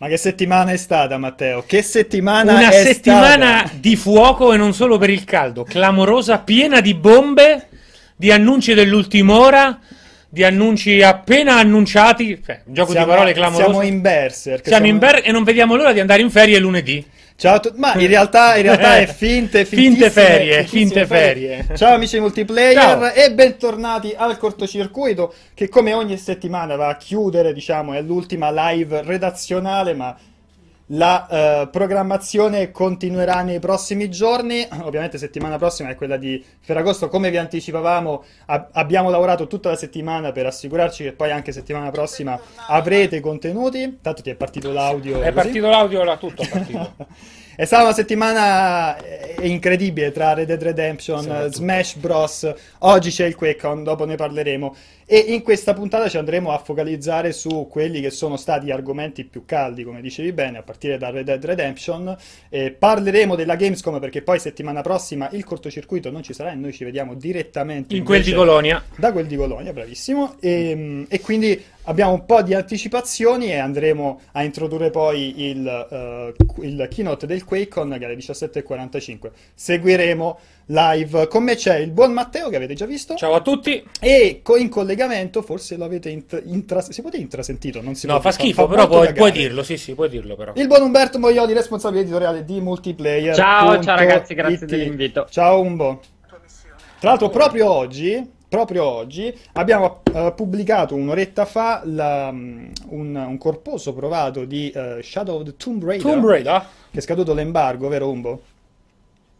Ma che settimana è stata, Matteo? Che settimana Una è settimana stata? di fuoco e non solo per il caldo, clamorosa, piena di bombe, di annunci dell'ultima ora, di annunci appena annunciati. Cioè, un gioco Siamo- di parole clamoroso. Siamo in Berserk. Siamo in Ber- e non vediamo l'ora di andare in ferie lunedì. Ciao a tutti, ma in realtà, in realtà è finte, Finte ferie, finte ferie. Ciao amici multiplayer Ciao. e bentornati al cortocircuito che come ogni settimana va a chiudere, diciamo, è l'ultima live redazionale, ma la eh, programmazione continuerà nei prossimi giorni. Ovviamente settimana prossima è quella di Ferragosto, come vi anticipavamo, a- abbiamo lavorato tutta la settimana per assicurarci che poi anche settimana prossima avrete contenuti. Tanto ti è partito l'audio. È così. partito l'audio, là tutto è partito. È stata una settimana eh, incredibile tra Red Dead Redemption. Smash Bros. Oggi c'è il QuakeCon, dopo ne parleremo. E in questa puntata ci andremo a focalizzare su quelli che sono stati gli argomenti più caldi, come dicevi bene, a partire da Red Dead Redemption. E parleremo della Gamescom perché poi settimana prossima il cortocircuito non ci sarà e noi ci vediamo direttamente In quel di Colonia. da quel di Bologna, bravissimo. E, e quindi abbiamo un po' di anticipazioni e andremo a introdurre poi il, eh, il keynote del QuakeCon che alle 17.45. Seguiremo live. Con me c'è il buon Matteo che avete già visto. Ciao a tutti. E co- in collegamento, forse lo avete int- intra- si può dire intrasentito, non si No, può fa schifo, però molto puoi, puoi dirlo, sì, sì, puoi dirlo però. Il buon Umberto Moioli, responsabile editoriale di Multiplayer. Ciao, ciao ragazzi, It. grazie dell'invito. Ciao Umbo. Tra l'altro, proprio oggi, proprio oggi abbiamo eh, pubblicato un'oretta fa la, mm, un, un corposo provato di eh, Shadow of the Tomb Raider, Tomb Raider. che è scaduto l'embargo, vero Umbo?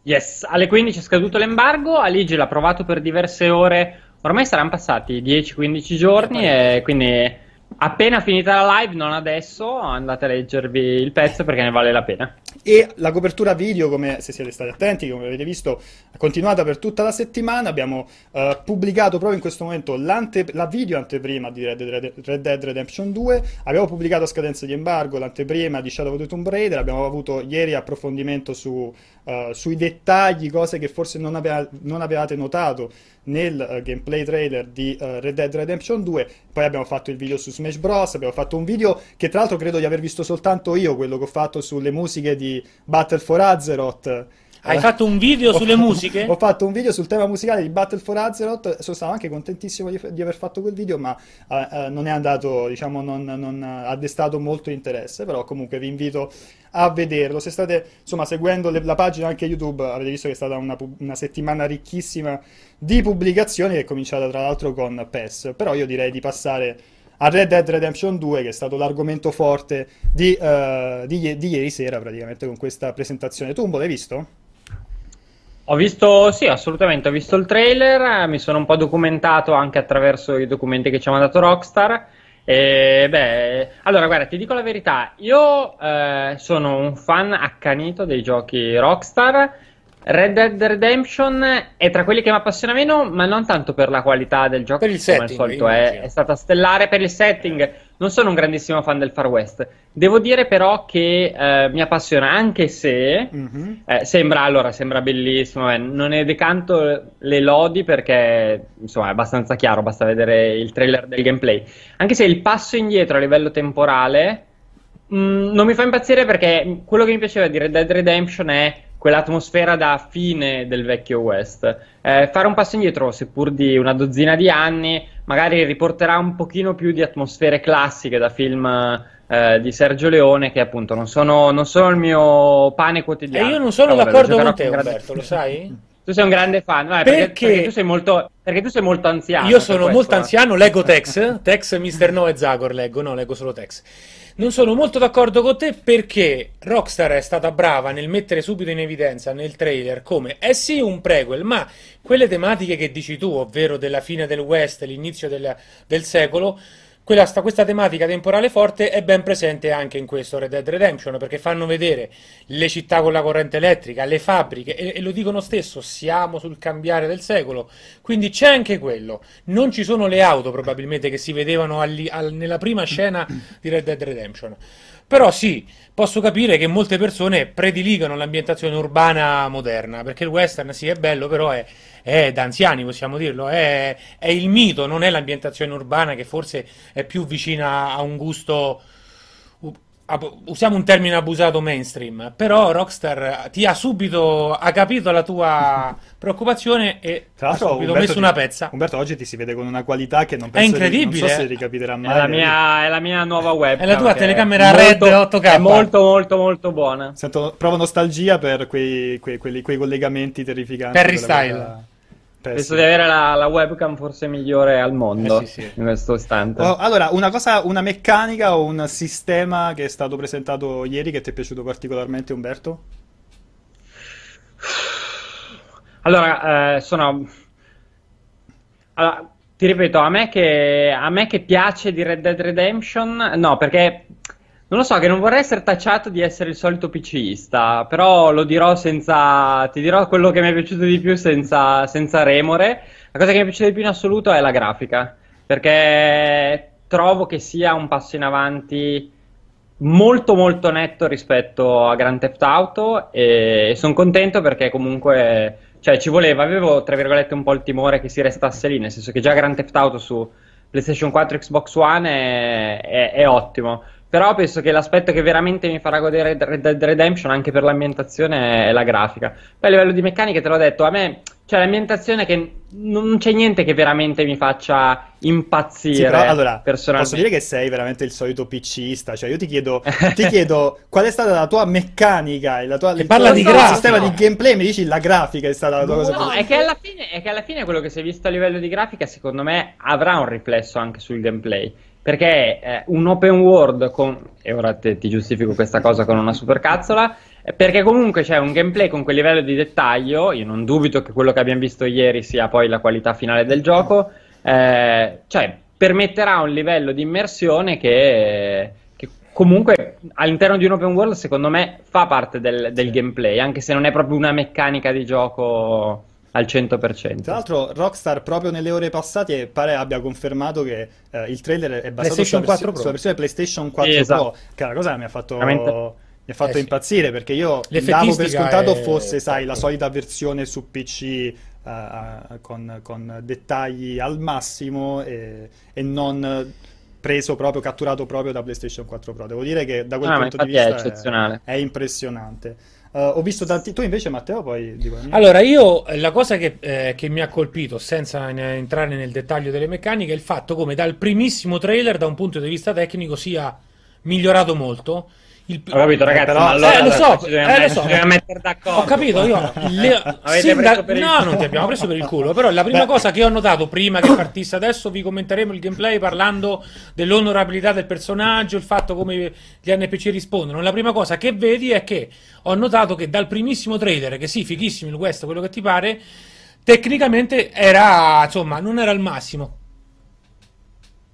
Yes, alle 15 è scaduto l'embargo, Aligi l'ha provato per diverse ore, ormai saranno passati 10-15 giorni e quindi appena finita la live, non adesso, andate a leggervi il pezzo perché ne vale la pena. E la copertura video, come se siete stati attenti, come avete visto, è continuata per tutta la settimana. Abbiamo eh, pubblicato proprio in questo momento la video anteprima di Red Dead, Red Dead Redemption 2. Abbiamo pubblicato a scadenza di embargo l'anteprima di Shadow of the Tomb Raider. Abbiamo avuto ieri approfondimento su, eh, sui dettagli, cose che forse non, avea- non avevate notato nel eh, gameplay trailer di eh, Red Dead Redemption 2. Poi abbiamo fatto il video su Smash Bros. Abbiamo fatto un video che, tra l'altro, credo di aver visto soltanto io, quello che ho fatto sulle musiche di Battle for Azeroth. Hai Eh, fatto un video ho sulle fa- musiche? Ho fatto un video sul tema musicale di Battle for Azeroth. Sono stato anche contentissimo di, di aver fatto quel video, ma eh, eh, non è andato, diciamo, non, non ha destato molto interesse. Però comunque vi invito a vederlo. Se state insomma seguendo le- la pagina anche YouTube, avete visto che è stata una, una settimana ricchissima di pubblicazioni che è cominciata tra l'altro con PES. Però io direi di passare a Red Dead Redemption 2, che è stato l'argomento forte di, eh, di di ieri sera, praticamente, con questa presentazione. Tu, Umbo, l'hai visto? Ho visto, sì, assolutamente, ho visto il trailer, eh, mi sono un po' documentato anche attraverso i documenti che ci ha mandato Rockstar. E beh, allora guarda, ti dico la verità, io eh, sono un fan accanito dei giochi Rockstar. Red Dead Redemption è tra quelli che mi appassiona meno, ma non tanto per la qualità del gioco, Per il come al setting, solito è, è stata stellare per il setting. Non sono un grandissimo fan del Far West. Devo dire però che eh, mi appassiona anche se Mhm. eh, sembra, allora, sembra bellissimo, eh, non ne decanto le lodi perché insomma è abbastanza chiaro, basta vedere il trailer del gameplay. Anche se il passo indietro a livello temporale mh, non mi fa impazzire perché quello che mi piaceva di Red Dead Redemption è quell'atmosfera da fine del vecchio West. Eh, fare un passo indietro, seppur di una dozzina di anni, magari riporterà un pochino più di atmosfere classiche da film eh, di Sergio Leone che appunto non sono, non sono il mio pane E quotidiano. io non sono Però vabbè, d'accordo con te, Umberto, lo sai? Tu sei un grande fan, vai, perché, Perché- perché tu sei molto, perché tu sei molto anziano. Io sono molto eh. anziano, leggo Tex, Tex, Mister No e Zagor leggo, no, leggo solo Tex. Non sono molto d'accordo con te perché Rockstar è stata brava nel mettere subito in evidenza nel trailer come è sì un prequel, ma quelle tematiche che dici tu, ovvero della fine del West, l'inizio del, del secolo, quella, sta- questa tematica temporale forte è ben presente anche in questo Red Dead Redemption perché fanno vedere le città con la corrente elettrica, le fabbriche e, e lo dicono stesso, siamo sul cambiare del secolo, quindi c'è anche quello. Non ci sono le auto probabilmente che si vedevano alli- al- nella prima scena di Red Dead Redemption. Però sì, posso capire che molte persone prediligono l'ambientazione urbana moderna, perché il western sì è bello, però è, è da anziani, possiamo dirlo, è, è il mito, non è l'ambientazione urbana che forse è più vicina a un gusto usiamo un termine abusato mainstream, però Rockstar ti ha subito ha capito la tua preoccupazione e Tra ha subito Umberto messo ti- una pezza. Umberto oggi ti si vede con una qualità che non È penso di- incredibile, non so se ricapiterà È mai. la, mia, è la mia nuova webcam. È la tua telecamera molto- Red 8K. È molto, molto, molto buona. Sento, provo nostalgia per quei, quei- quelli- quei collegamenti terrificanti. Perry quella style. Eh, Penso sì. di avere la, la webcam forse migliore al mondo Eh, sì, sì. in questo istante. Oh, allora, una cosa, una meccanica o un sistema che è stato presentato ieri che ti è piaciuto particolarmente, Umberto? Allora, eh, sono. Allora, ti ripeto, a me, che, a me che piace di Red Dead Redemption, no, perché non lo so, che non vorrei essere tacciato di essere il solito PCista, però lo dirò senza. Ti dirò quello che mi è piaciuto di più senza, senza remore. La cosa che mi è piaciuta di più in assoluto è la grafica, perché trovo che sia un passo in avanti molto molto netto rispetto a Grand Theft Auto e sono contento perché comunque cioè ci voleva, avevo tra virgolette un po' il timore che si restasse lì, nel senso che già Grand Theft Auto su PlayStation 4 e Xbox One è, è- è ottimo, però penso che l'aspetto che veramente mi farà godere Red Dead Redemption anche per l'ambientazione è la grafica. Poi a livello di meccanica te l'ho detto, a me c'è l'ambientazione che non c'è niente che veramente mi faccia impazzire Sì, però, allora, posso dire che sei veramente il solito PCista, cioè io ti chiedo, ti chiedo qual è stata la tua meccanica, e la tua, il parla tuo di sistema grafica. di gameplay, mi dici la grafica è stata la tua cosa No, è che, alla fine, è che alla fine quello che si è visto a livello di grafica, secondo me, avrà un riflesso anche sul gameplay. Perché eh, un open world con. E ora te- ti giustifico questa cosa con una supercazzola. eh, Perché comunque c'è un gameplay con quel livello di dettaglio. Io non dubito che quello che abbiamo visto ieri sia poi la qualità finale del gioco. eh, cioè, permetterà un livello di immersione che. che Comunque all'interno di un open world, secondo me, fa parte del, del gameplay, anche se non è proprio una meccanica di gioco al 100%. Tra l'altro, Rockstar proprio nelle ore passate pare abbia confermato che eh, il trailer è basato sulla, 4 versione- Pro. sulla versione PlayStation 4 Sì, esatto. Pro, che è una cosa che mi ha fatto, Veramente. mi ha fatto Eh, sì. impazzire perché io davo per scontato è- fosse, sai, la solita versione su PC eh, con, con dettagli al massimo e, e non preso proprio, catturato proprio da PlayStation 4 Pro. Devo dire che da quel Ah, punto di è vista eccezionale. è impressionante. Eh, ho visto tanti... Tu invece, Matteo, poi. Allora, io eh, la cosa che, eh, che mi ha colpito, senza entrare nel dettaglio delle meccaniche, è il fatto come dal primissimo trailer, da un punto di vista tecnico, sia migliorato molto. Il- Ho capito, ragazzi, però- ma allora Eh, lo so, dobbiamo, eh, lo so. dobbiamo mettere d'accordo. Ho capito, io le- il no, culo. non ti abbiamo preso per il culo, però la prima Beh. cosa che ho notato prima che partisse adesso vi commenteremo il gameplay parlando dell'onorabilità del personaggio, il fatto come gli NPC rispondono. La prima cosa che vedi è che ho notato che dal primissimo trailer, che sì, fighissimo il West, quello che ti pare, tecnicamente era, insomma, non era il massimo.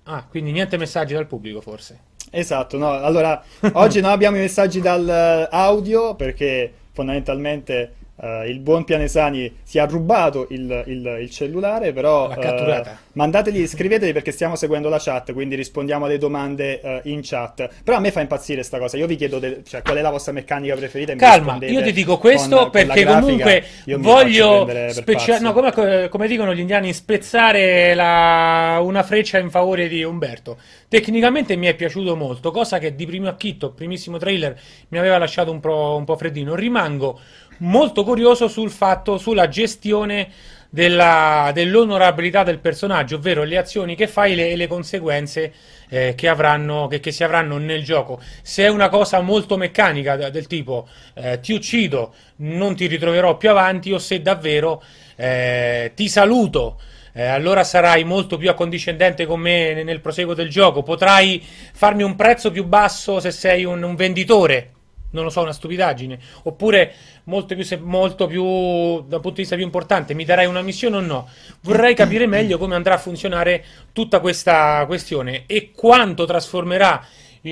Ah, quindi niente messaggi dal pubblico forse. Esatto, no, allora oggi non abbiamo i messaggi dal eh, audio perché fondamentalmente eh, il buon Pianesani si è rubato il, il- il cellulare, però L'ha catturata. mandateli, scriveteli perché stiamo seguendo la chat, quindi rispondiamo alle domande eh, in chat. Però a me fa impazzire sta cosa, io vi chiedo del- cioè, qual è la vostra meccanica preferita Calma, io ti dico con- questo con perché grafica, comunque voglio specia- no, come, come dicono gli indiani, spezzare la- una freccia in favore di Umberto. Tecnicamente mi è piaciuto molto, cosa che di primo acchitto, primissimo trailer, mi aveva lasciato un po', un po' freddino. Rimango molto curioso sul fatto, sulla gestione della- dell'onorabilità del personaggio, ovvero le azioni che fai e le, le conseguenze eh, che, avranno, che, che si avranno nel gioco. Se è una cosa molto meccanica del tipo eh, ti uccido, non ti ritroverò più avanti, o se davvero eh, ti saluto. eh, allora sarai molto più accondiscendente con me ne- nel proseguo del gioco. Potrai farmi un prezzo più basso se sei un, un venditore. Non lo so, una stupidaggine. Oppure molto più, se- molto più da un punto di vista più importante, mi darai una missione o no? Vorrei capire meglio come andrà a funzionare tutta questa questione e quanto trasformerà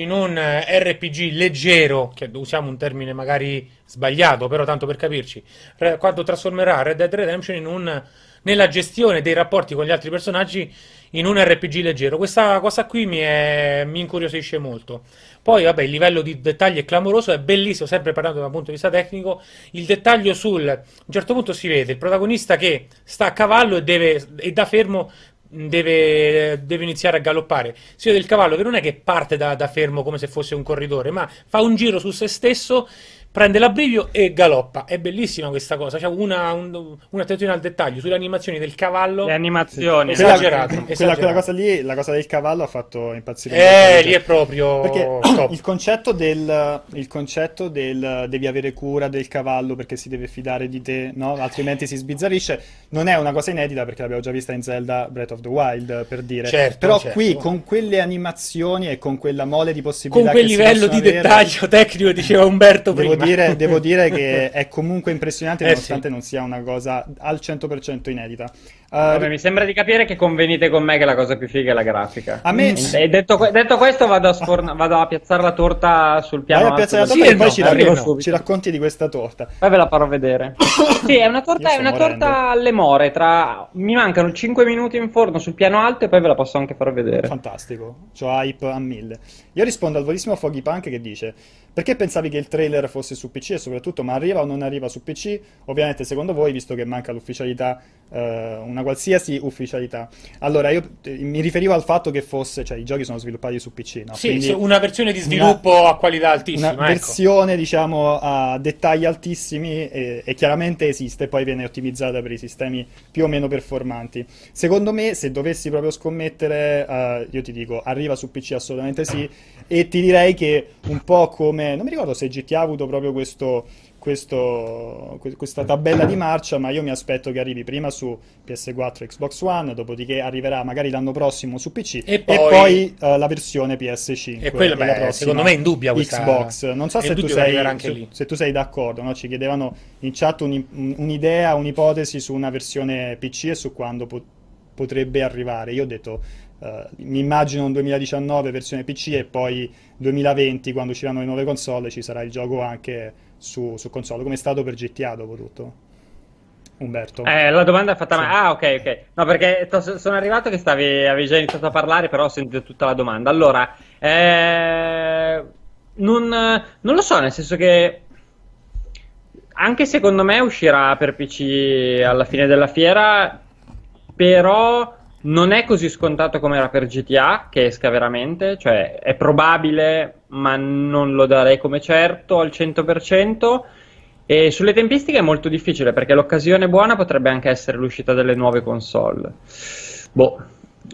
in un eh, RPG leggero, che usiamo un termine magari sbagliato, però tanto per capirci, quanto trasformerà Red Dead Redemption un, nella gestione dei rapporti con gli altri personaggi in un RPG leggero. Questa cosa qui mi, è- mi incuriosisce molto. Poi, vabbè, il livello di dettaglio è clamoroso, è bellissimo, sempre parlando da un punto di vista tecnico. Il dettaglio sul. A un certo punto si vede il protagonista che sta a cavallo e, deve, e da fermo deve, deve iniziare a galoppare. Si vede il cavallo che non è che parte da, da fermo come se fosse un corridore, ma fa un giro su se stesso prende l'abbrivio e galoppa. È bellissima questa cosa. C'è una, un, un'attenzione al dettaglio sulle animazioni del cavallo. Le animazioni. Esagerate, Quella, esagerate. quella cosa lì, la cosa del cavallo ha fatto impazzire. Eh, lì è proprio Perché top. il concetto, del, il concetto del devi avere cura del cavallo perché si deve fidare di te, no? altrimenti si sbizzarrisce, non è una cosa inedita perché l'abbiamo già vista in Zelda Breath of the Wild, per dire. Certo, Però certo. qui, con quelle animazioni e con quella mole di possibilità Con quel livello di avere, dettaglio tecnico, diceva Umberto prima. Dire, devo dire che è comunque impressionante Eh, nonostante sì. non sia una cosa al 100% inedita. Uh, Vabbè, mi sembra di capire che convenite con me che la cosa più figa è la grafica. A me- E detto, detto questo, vado a, sforna- vado a piazzare la torta sul piano vai a alto piazzare la torta Sì e poi no, ci, racconti, ci racconti di questa torta. Poi ve la farò vedere. sì, è una torta, è una torta alle more. Tra... Mi mancano 5 minuti in forno sul piano alto e poi ve la posso anche far vedere. Fantastico, c'ho hype a mille. Io rispondo al volissimo Foggy Punk che dice: Perché pensavi che il trailer fosse su PC e soprattutto, ma arriva o non arriva su PC? Ovviamente, secondo voi, visto che manca l'ufficialità, eh, una qualsiasi ufficialità. Allora, io eh, mi riferivo al fatto che fosse, cioè i giochi sono sviluppati su PC, no? Sì, Quindi una versione di sviluppo a qualità altissima. una ecco. versione, diciamo, a dettagli altissimi e, e chiaramente esiste, poi viene ottimizzata per i sistemi più o meno performanti. Secondo me, se dovessi proprio scommettere, eh, io ti dico, arriva su PC assolutamente sì, e ti direi che un po' come, non mi ricordo se GTA ha avuto proprio questo, questo- que- questa tabella di marcia, ma io mi aspetto che arrivi prima su PS4 e Xbox One, dopodiché arriverà magari l'anno prossimo su PC E e poi- poi, eh, la versione PS5. E quello, e la beh, secondo me è indubbia questa- Xbox. Non so se tu, sei, se- se tu sei d'accordo, no? ci chiedevano in chat un- un- un'idea, un'ipotesi su una versione PC e su quando po- potrebbe arrivare. Io ho detto, eh, mi immagino un 2019 versione PC e poi 2020, quando usciranno le nuove console, ci sarà il gioco anche su, su console, come è stato per GTA dopo tutto. Umberto. Eh, la domanda è fatta Sì. male. Ah, ok, ok. No, perché to- sono arrivato che stavi, avevi già iniziato a parlare, però ho sentito tutta la domanda. Allora, eh, non, non lo so, nel senso che anche secondo me uscirà per PC alla fine della fiera, però non è così scontato come era per GTA, che esca veramente, cioè è probabile, ma non lo darei come certo al 100%. E sulle tempistiche è molto difficile perché l'occasione buona potrebbe anche essere l'uscita delle nuove console. Boh,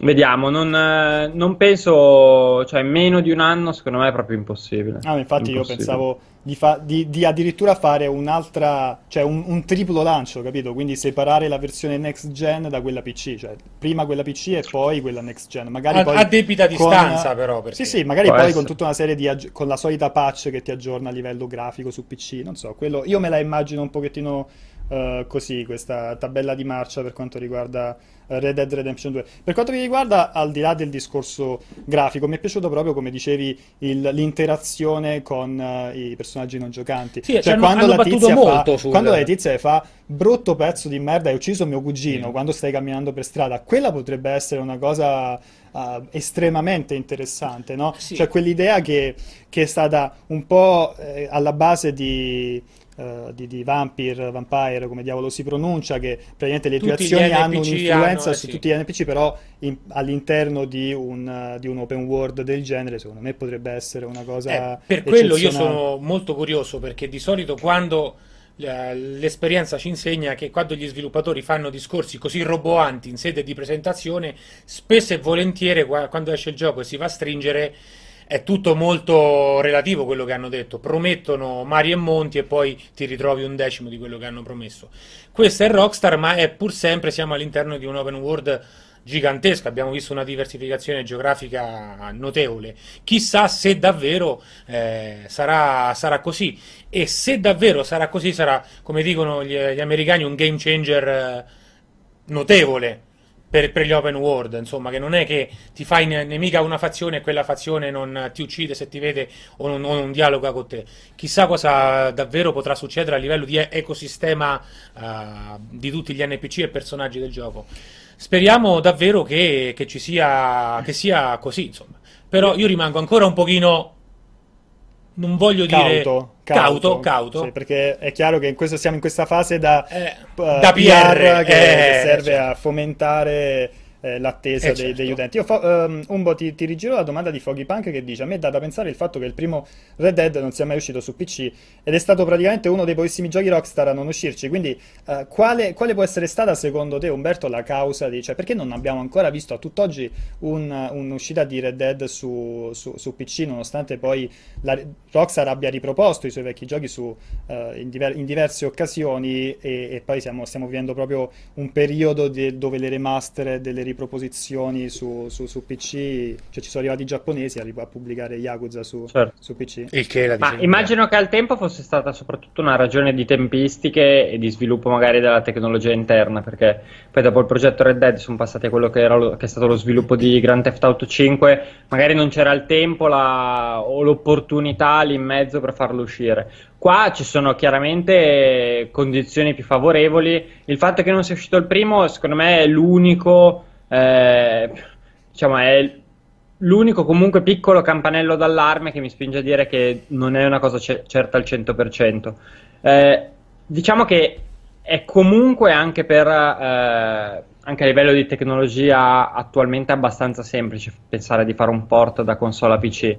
vediamo. Non, eh, non penso, cioè, meno di un anno, secondo me è proprio impossibile. Ah, infatti io Impossibile. pensavo di, fa- di- di addirittura fare un'altra, cioè un, un triplo lancio, capito? Quindi separare la versione next gen da quella PC, cioè prima quella PC e poi quella next gen. Magari A- poi a debita con- distanza, però, perché- Sì, sì, magari Può poi essere. con tutta una serie di aggi- con la solita patch che ti aggiorna a livello grafico su PC, non so, quello io me la immagino un pochettino eh, così, questa tabella di marcia per quanto riguarda eh, Red Dead Redemption 2. Per quanto mi riguarda, al di là del discorso grafico, mi è piaciuto proprio, come dicevi, il- l'interazione con eh, i personaggi non giocanti. Sì, cioè, hanno- hanno battuto tizia fa, sul- quando la tizia fa brutto pezzo di merda, hai ucciso mio cugino Sì. quando stai camminando per strada, quella potrebbe essere una cosa ah, estremamente interessante, no? Sì. Cioè quell'idea che, che è stata un po' eh, alla base di, eh, di, di Vampire, Vampire, come diavolo si pronuncia, che praticamente le tue azioni hanno un'influenza hanno, su sì. tutti gli NPC, però in- all'interno di un, di un open world del genere, secondo me potrebbe essere una cosa Eh, per quello io sono molto curioso perché di solito quando eh, l'esperienza ci insegna che quando gli sviluppatori fanno discorsi così roboanti in sede di presentazione, spesso e volentieri qua- quando esce il gioco e si va a stringere è tutto molto relativo quello che hanno detto. Promettono mari e monti e poi ti ritrovi un decimo di quello che hanno promesso. Questo è Rockstar, ma è pur sempre siamo all'interno di un open world gigantesca, abbiamo visto una diversificazione geografica notevole. Chissà se davvero eh, sarà, sarà così. E se davvero sarà così, sarà, come dicono gli, gli americani, un game changer eh, notevole per, per gli open world. Insomma, che non è che ti fai ne- nemica una fazione e quella fazione non ti uccide se ti vede o non, o non dialoga con te. Chissà cosa davvero potrà succedere a livello di ecosistema eh, di tutti gli NPC e personaggi del gioco. Speriamo davvero che, che ci sia, che sia così, insomma. Però io rimango ancora un pochino. Non voglio dire Cauto, cauto, cauto. Sì, perché è chiaro che in questo, siamo in questa fase da, Eh, da PR, che, eh, serve cioè. a fomentare eh, l'attesa eh, certo. degli utenti. Io fo- um, Umbo ti, ti rigiro la domanda di Foggy Punk che dice: A me dà da pensare il fatto che il primo Red Dead non sia mai uscito su PC ed è stato praticamente uno dei pochissimi giochi Rockstar a non uscirci. Quindi, uh, quale, quale, può essere stata secondo te, Umberto, la causa di cioè, perché non abbiamo ancora visto a tutt'oggi un, un'uscita di Red Dead su, su, su PC, nonostante poi la, Rockstar abbia riproposto i suoi vecchi giochi su, uh, in, diver- in, diverse occasioni e, e poi siamo, stiamo vivendo proprio un periodo de- dove le remaster delle riproposizioni su, su, su, PC, cioè ci sono arrivati i giapponesi a, a pubblicare Yakuza su, certo. su PC. Il che la Ma immagino che al tempo fosse stata soprattutto una ragione di tempistiche e di sviluppo magari della tecnologia interna, perché poi dopo il progetto Red Dead sono passati a quello che, lo, che è stato lo sviluppo di Grand Theft Auto 5, magari non c'era il tempo la, o l'opportunità lì in mezzo per farlo uscire. Qua ci sono chiaramente condizioni più favorevoli. Il fatto che non sia uscito il primo, secondo me, è l'unico, eh, diciamo, è l'unico comunque piccolo campanello d'allarme che mi spinge a dire che non è una cosa c- certa al 100%. Eh, diciamo che è comunque anche per eh, anche a livello di tecnologia attualmente abbastanza semplice pensare di fare un port da console a PC.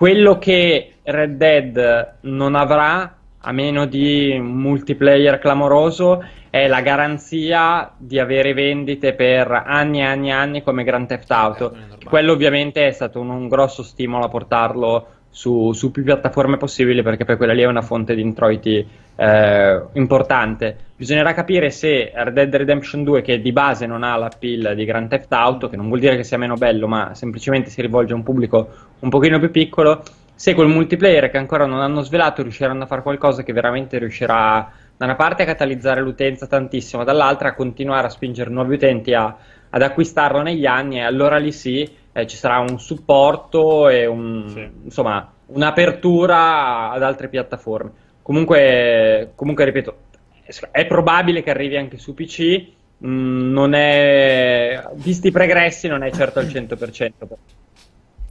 Quello che Red Dead non avrà, a meno di un multiplayer clamoroso, è la garanzia di avere vendite per anni e anni e anni come Grand Theft Auto. Eh, Quello ovviamente è stato un, un grosso stimolo a portarlo su, su, più piattaforme possibili perché poi quella lì è una fonte di introiti eh, importante. Bisognerà capire se Red Dead Redemption 2, che di base non ha la pill di Grand Theft Auto, che non vuol dire che sia meno bello, ma semplicemente si rivolge a un pubblico un pochino più piccolo, se col multiplayer che ancora non hanno svelato riusciranno a fare qualcosa che veramente riuscirà da una parte a catalizzare l'utenza tantissimo, dall'altra a continuare a spingere nuovi utenti a, ad acquistarlo negli anni e allora lì sì eh, ci sarà un supporto e un, sì. insomma, un'apertura ad altre piattaforme. Comunque, comunque, ripeto, è probabile che arrivi anche su PC, mh, mm, non è, visti i pregressi non è certo al 100%.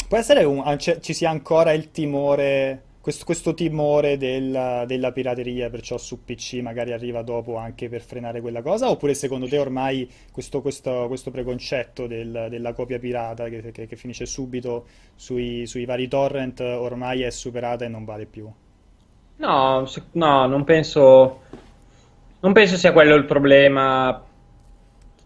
Può essere un, ci sia ancora il timore questo, questo timore del, della pirateria, perciò su PC magari arriva dopo anche per frenare quella cosa? Oppure secondo te ormai questo, questo, questo preconcetto del, della copia pirata che, che, che finisce subito sui, sui, vari torrent ormai è superata e non vale più? No, no non penso, non penso sia quello il problema.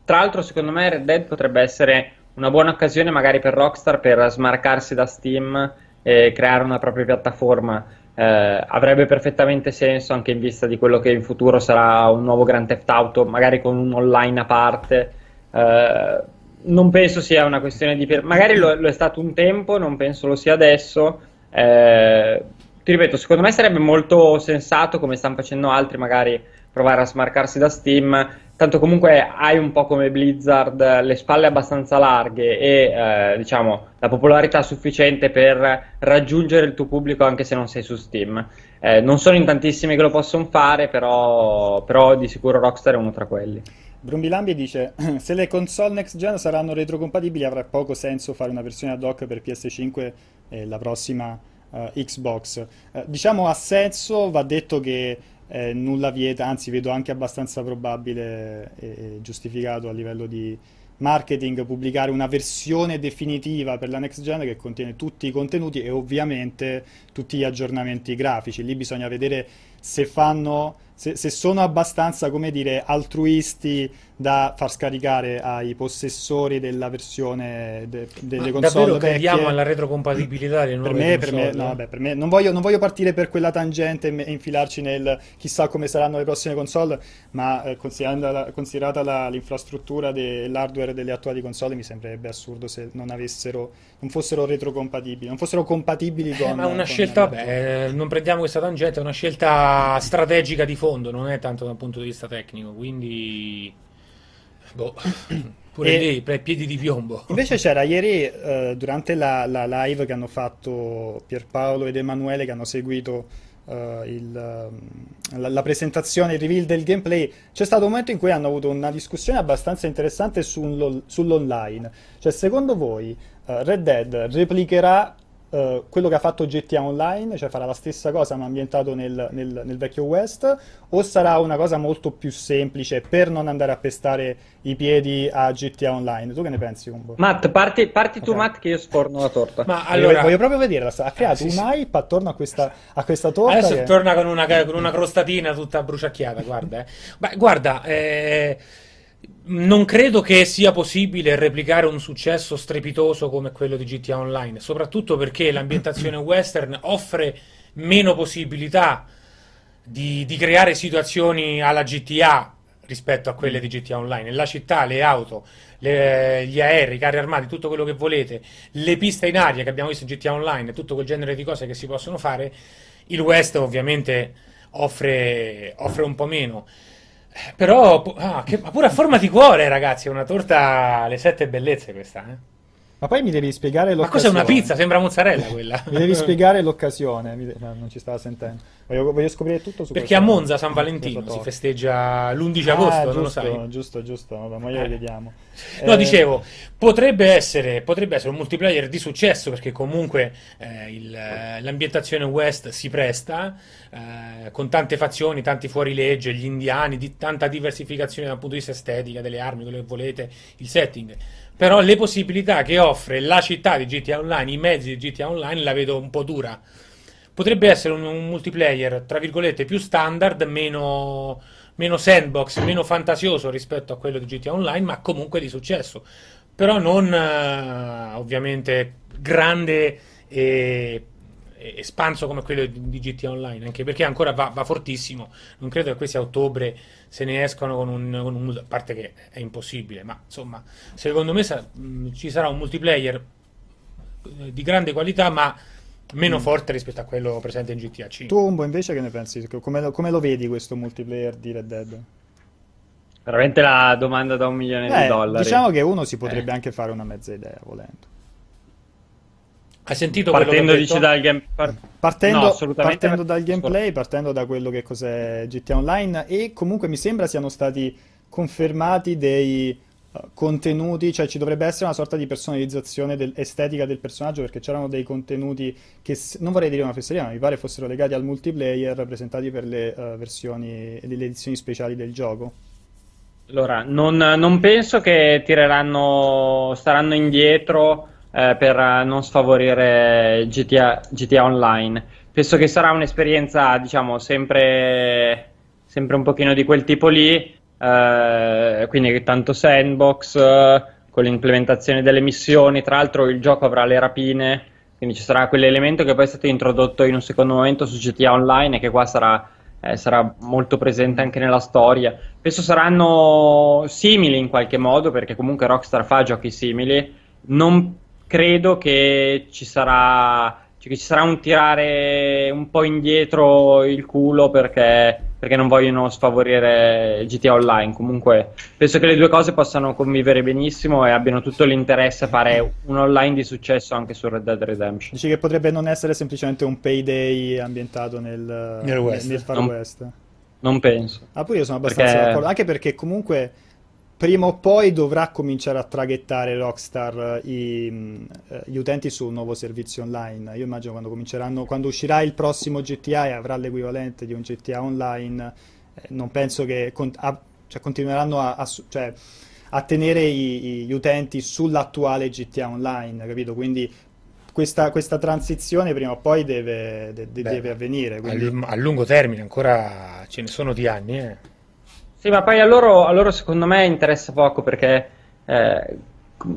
Tra l'altro, secondo me, Red Dead potrebbe essere una buona occasione magari per Rockstar per smarcarsi da Steam e creare una propria piattaforma eh, avrebbe perfettamente senso anche in vista di quello che in futuro sarà un nuovo Grand Theft Auto, magari con un online a parte. Eh, non penso sia una questione di... magari lo, lo, è stato un tempo, non penso lo sia adesso. Eh, ti ripeto, secondo me sarebbe molto sensato, come stanno facendo altri, magari provare a smarcarsi da Steam tanto comunque hai un po' come Blizzard le spalle abbastanza larghe e eh, diciamo la popolarità sufficiente per raggiungere il tuo pubblico anche se non sei su Steam. Eh, non sono in tantissimi che lo possono fare, però, però di sicuro Rockstar è uno tra quelli. Brumbilambi dice: Se le console next gen saranno retrocompatibili, avrà poco senso fare una versione ad hoc per PS5 e la prossima uh, Xbox. Uh, diciamo ha senso, va detto che eh, nulla vieta, anzi vedo anche abbastanza probabile e, e giustificato a livello di marketing pubblicare una versione definitiva per la next gen che contiene tutti i contenuti e ovviamente tutti gli aggiornamenti grafici. Lì bisogna vedere se fanno se, se, sono abbastanza, come dire, altruisti da far scaricare ai possessori della versione de, delle Ma console davvero crediamo alla retrocompatibilità delle nuove per me, per me, no, beh, per me non, voglio, non, voglio, partire per quella tangente e, infilarci nel chissà come saranno le prossime console, ma eh, la, considerata la, l'infrastruttura dell'hardware delle attuali console mi sembrerebbe assurdo se non avessero non fossero retrocompatibili, non fossero compatibili eh, con... Eh, ma una con scelta, vabbè, non prendiamo questa tangente, è una scelta strategica di fondo, non è tanto dal punto di vista tecnico, quindi... Boh. Pure e lì, per piedi di piombo. Invece c'era ieri, eh, durante la, la, live che hanno fatto Pierpaolo ed Emanuele, che hanno seguito uh, il, uh, la, la, presentazione, il reveal del gameplay, c'è stato un momento in cui hanno avuto una discussione abbastanza interessante sul, sull'online. Cioè, secondo voi uh, Red Dead replicherà uh, quello che ha fatto GTA Online, cioè farà la stessa cosa ma ambientato nel, nel, nel, vecchio West, o sarà una cosa molto più semplice per non andare a pestare i piedi a GTA Online? Tu che ne pensi, Umbo? Matt, parti, parti okay. tu, Matt, che io sforno la torta. Ma allora... voglio, proprio vedere, ha creato ah, sì, un sì. hype attorno a questa, a questa torta. Adesso che... torna con una, con una, crostatina tutta bruciacchiata, guarda. Eh. Beh, guarda, eh non credo che sia possibile replicare un successo strepitoso come quello di GTA Online, soprattutto perché l'ambientazione western offre meno possibilità di, di, creare situazioni alla GTA rispetto a quelle di GTA Online. La città, le auto, le, gli aerei, i carri armati, tutto quello che volete, le piste in aria che abbiamo visto in GTA Online, tutto quel genere di cose che si possono fare, il West ovviamente offre, offre un po' meno. Però, ah, che, ma pure a forma di cuore, ragazzi, è una torta alle sette bellezze questa, eh? Ma poi mi devi spiegare l'occasione. Ma cos'è una pizza? Sembra mozzarella quella. mi devi spiegare l'occasione. De... No, non ci stava sentendo. Voglio, voglio scoprire tutto su Perché a Monza San Valentino si festeggia l'11 ah, agosto, giusto, non lo sai? Giusto, giusto. Vabbè, ma glielo eh. vediamo. No, eh... dicevo, potrebbe essere, potrebbe essere, un multiplayer di successo perché comunque eh, il, l'ambientazione West si presta eh, con tante fazioni, tanti fuorilegge, gli indiani, di, tanta diversificazione dal punto di vista estetica, delle armi, quello che volete, il setting però le possibilità che offre la città di GTA Online, i mezzi di GTA Online, la vedo un po' dura. Potrebbe essere un, un multiplayer, tra virgolette, più standard, meno, meno sandbox, meno fantasioso rispetto a quello di GTA Online, ma comunque di successo. Però non uh, ovviamente grande e espanso come quello di GTA Online, anche perché ancora va, va fortissimo. Non credo che questi a ottobre se ne escano con un, con un, a parte che è impossibile, ma insomma, secondo me sa, mh, ci sarà un multiplayer eh, di grande qualità, ma meno mm. forte rispetto a quello presente in GTA 5. Tu, Umbo, invece che ne pensi? Come lo, come lo vedi questo multiplayer di Red Dead? Veramente la domanda da un milione eh, di dollari. Diciamo che uno si potrebbe eh. anche fare una mezza idea, volendo. Hai sentito partendo dice dal game... Par... partendo, no, partendo dal gameplay, partendo da quello che cos'è GTA Online e comunque mi sembra siano stati confermati dei uh, contenuti, cioè ci dovrebbe essere una sorta di personalizzazione del, estetica del personaggio perché c'erano dei contenuti che non vorrei dire una fesseria, ma mi pare fossero legati al multiplayer presentati per le uh, versioni, le edizioni speciali del gioco. Allora, non, non penso che tireranno, staranno indietro eh, per non sfavorire GTA, GTA, Online. Penso che sarà un'esperienza, diciamo, sempre, sempre un pochino di quel tipo lì, eh, quindi tanto sandbox, eh, con l'implementazione delle missioni, tra l'altro il gioco avrà le rapine, quindi ci sarà quell'elemento che poi è stato introdotto in un secondo momento su GTA Online e che qua sarà eh, sarà molto presente anche nella storia. Penso saranno simili in qualche modo, perché comunque Rockstar fa giochi simili. Non credo che ci sarà, cioè che ci sarà un tirare un po' indietro il culo perché, perché non vogliono sfavorire GTA Online. Comunque penso che le due cose possano convivere benissimo e abbiano tutto l'interesse a fare un online di successo anche su Red Dead Redemption. Dici che potrebbe non essere semplicemente un payday ambientato nel, nel, West. nel Far non, West? Non penso. Ah, poi io sono abbastanza perché... d'accordo, anche perché comunque prima o poi dovrà cominciare a traghettare Rockstar eh, i, eh, gli utenti su un nuovo servizio online. Io immagino quando cominceranno, quando uscirà il prossimo GTA e avrà l'equivalente di un GTA online, eh, non penso che con, a, cioè, continueranno a, a, cioè, a tenere i, gli utenti sull'attuale GTA online, capito? Quindi questa, questa, transizione prima o poi deve, de, de, Beh, deve avvenire. Quindi... A lungo termine ancora ce ne sono di anni. Eh. Sì, ma poi a loro, a loro secondo me interessa poco perché eh,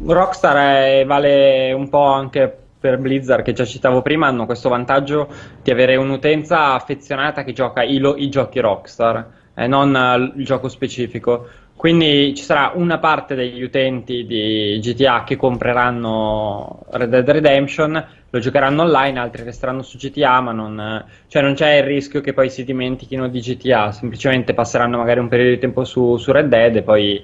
Rockstar è, vale un po' anche per Blizzard che già citavo prima, hanno questo vantaggio di avere un'utenza affezionata che gioca i, lo, i giochi Rockstar e non il gioco specifico. Quindi ci sarà una parte degli utenti di GTA che compreranno Red Dead Redemption, lo giocheranno online, altri resteranno su GTA, ma non, cioè non c'è il rischio che poi si dimentichino di GTA, semplicemente passeranno magari un periodo di tempo su, su Red Dead e poi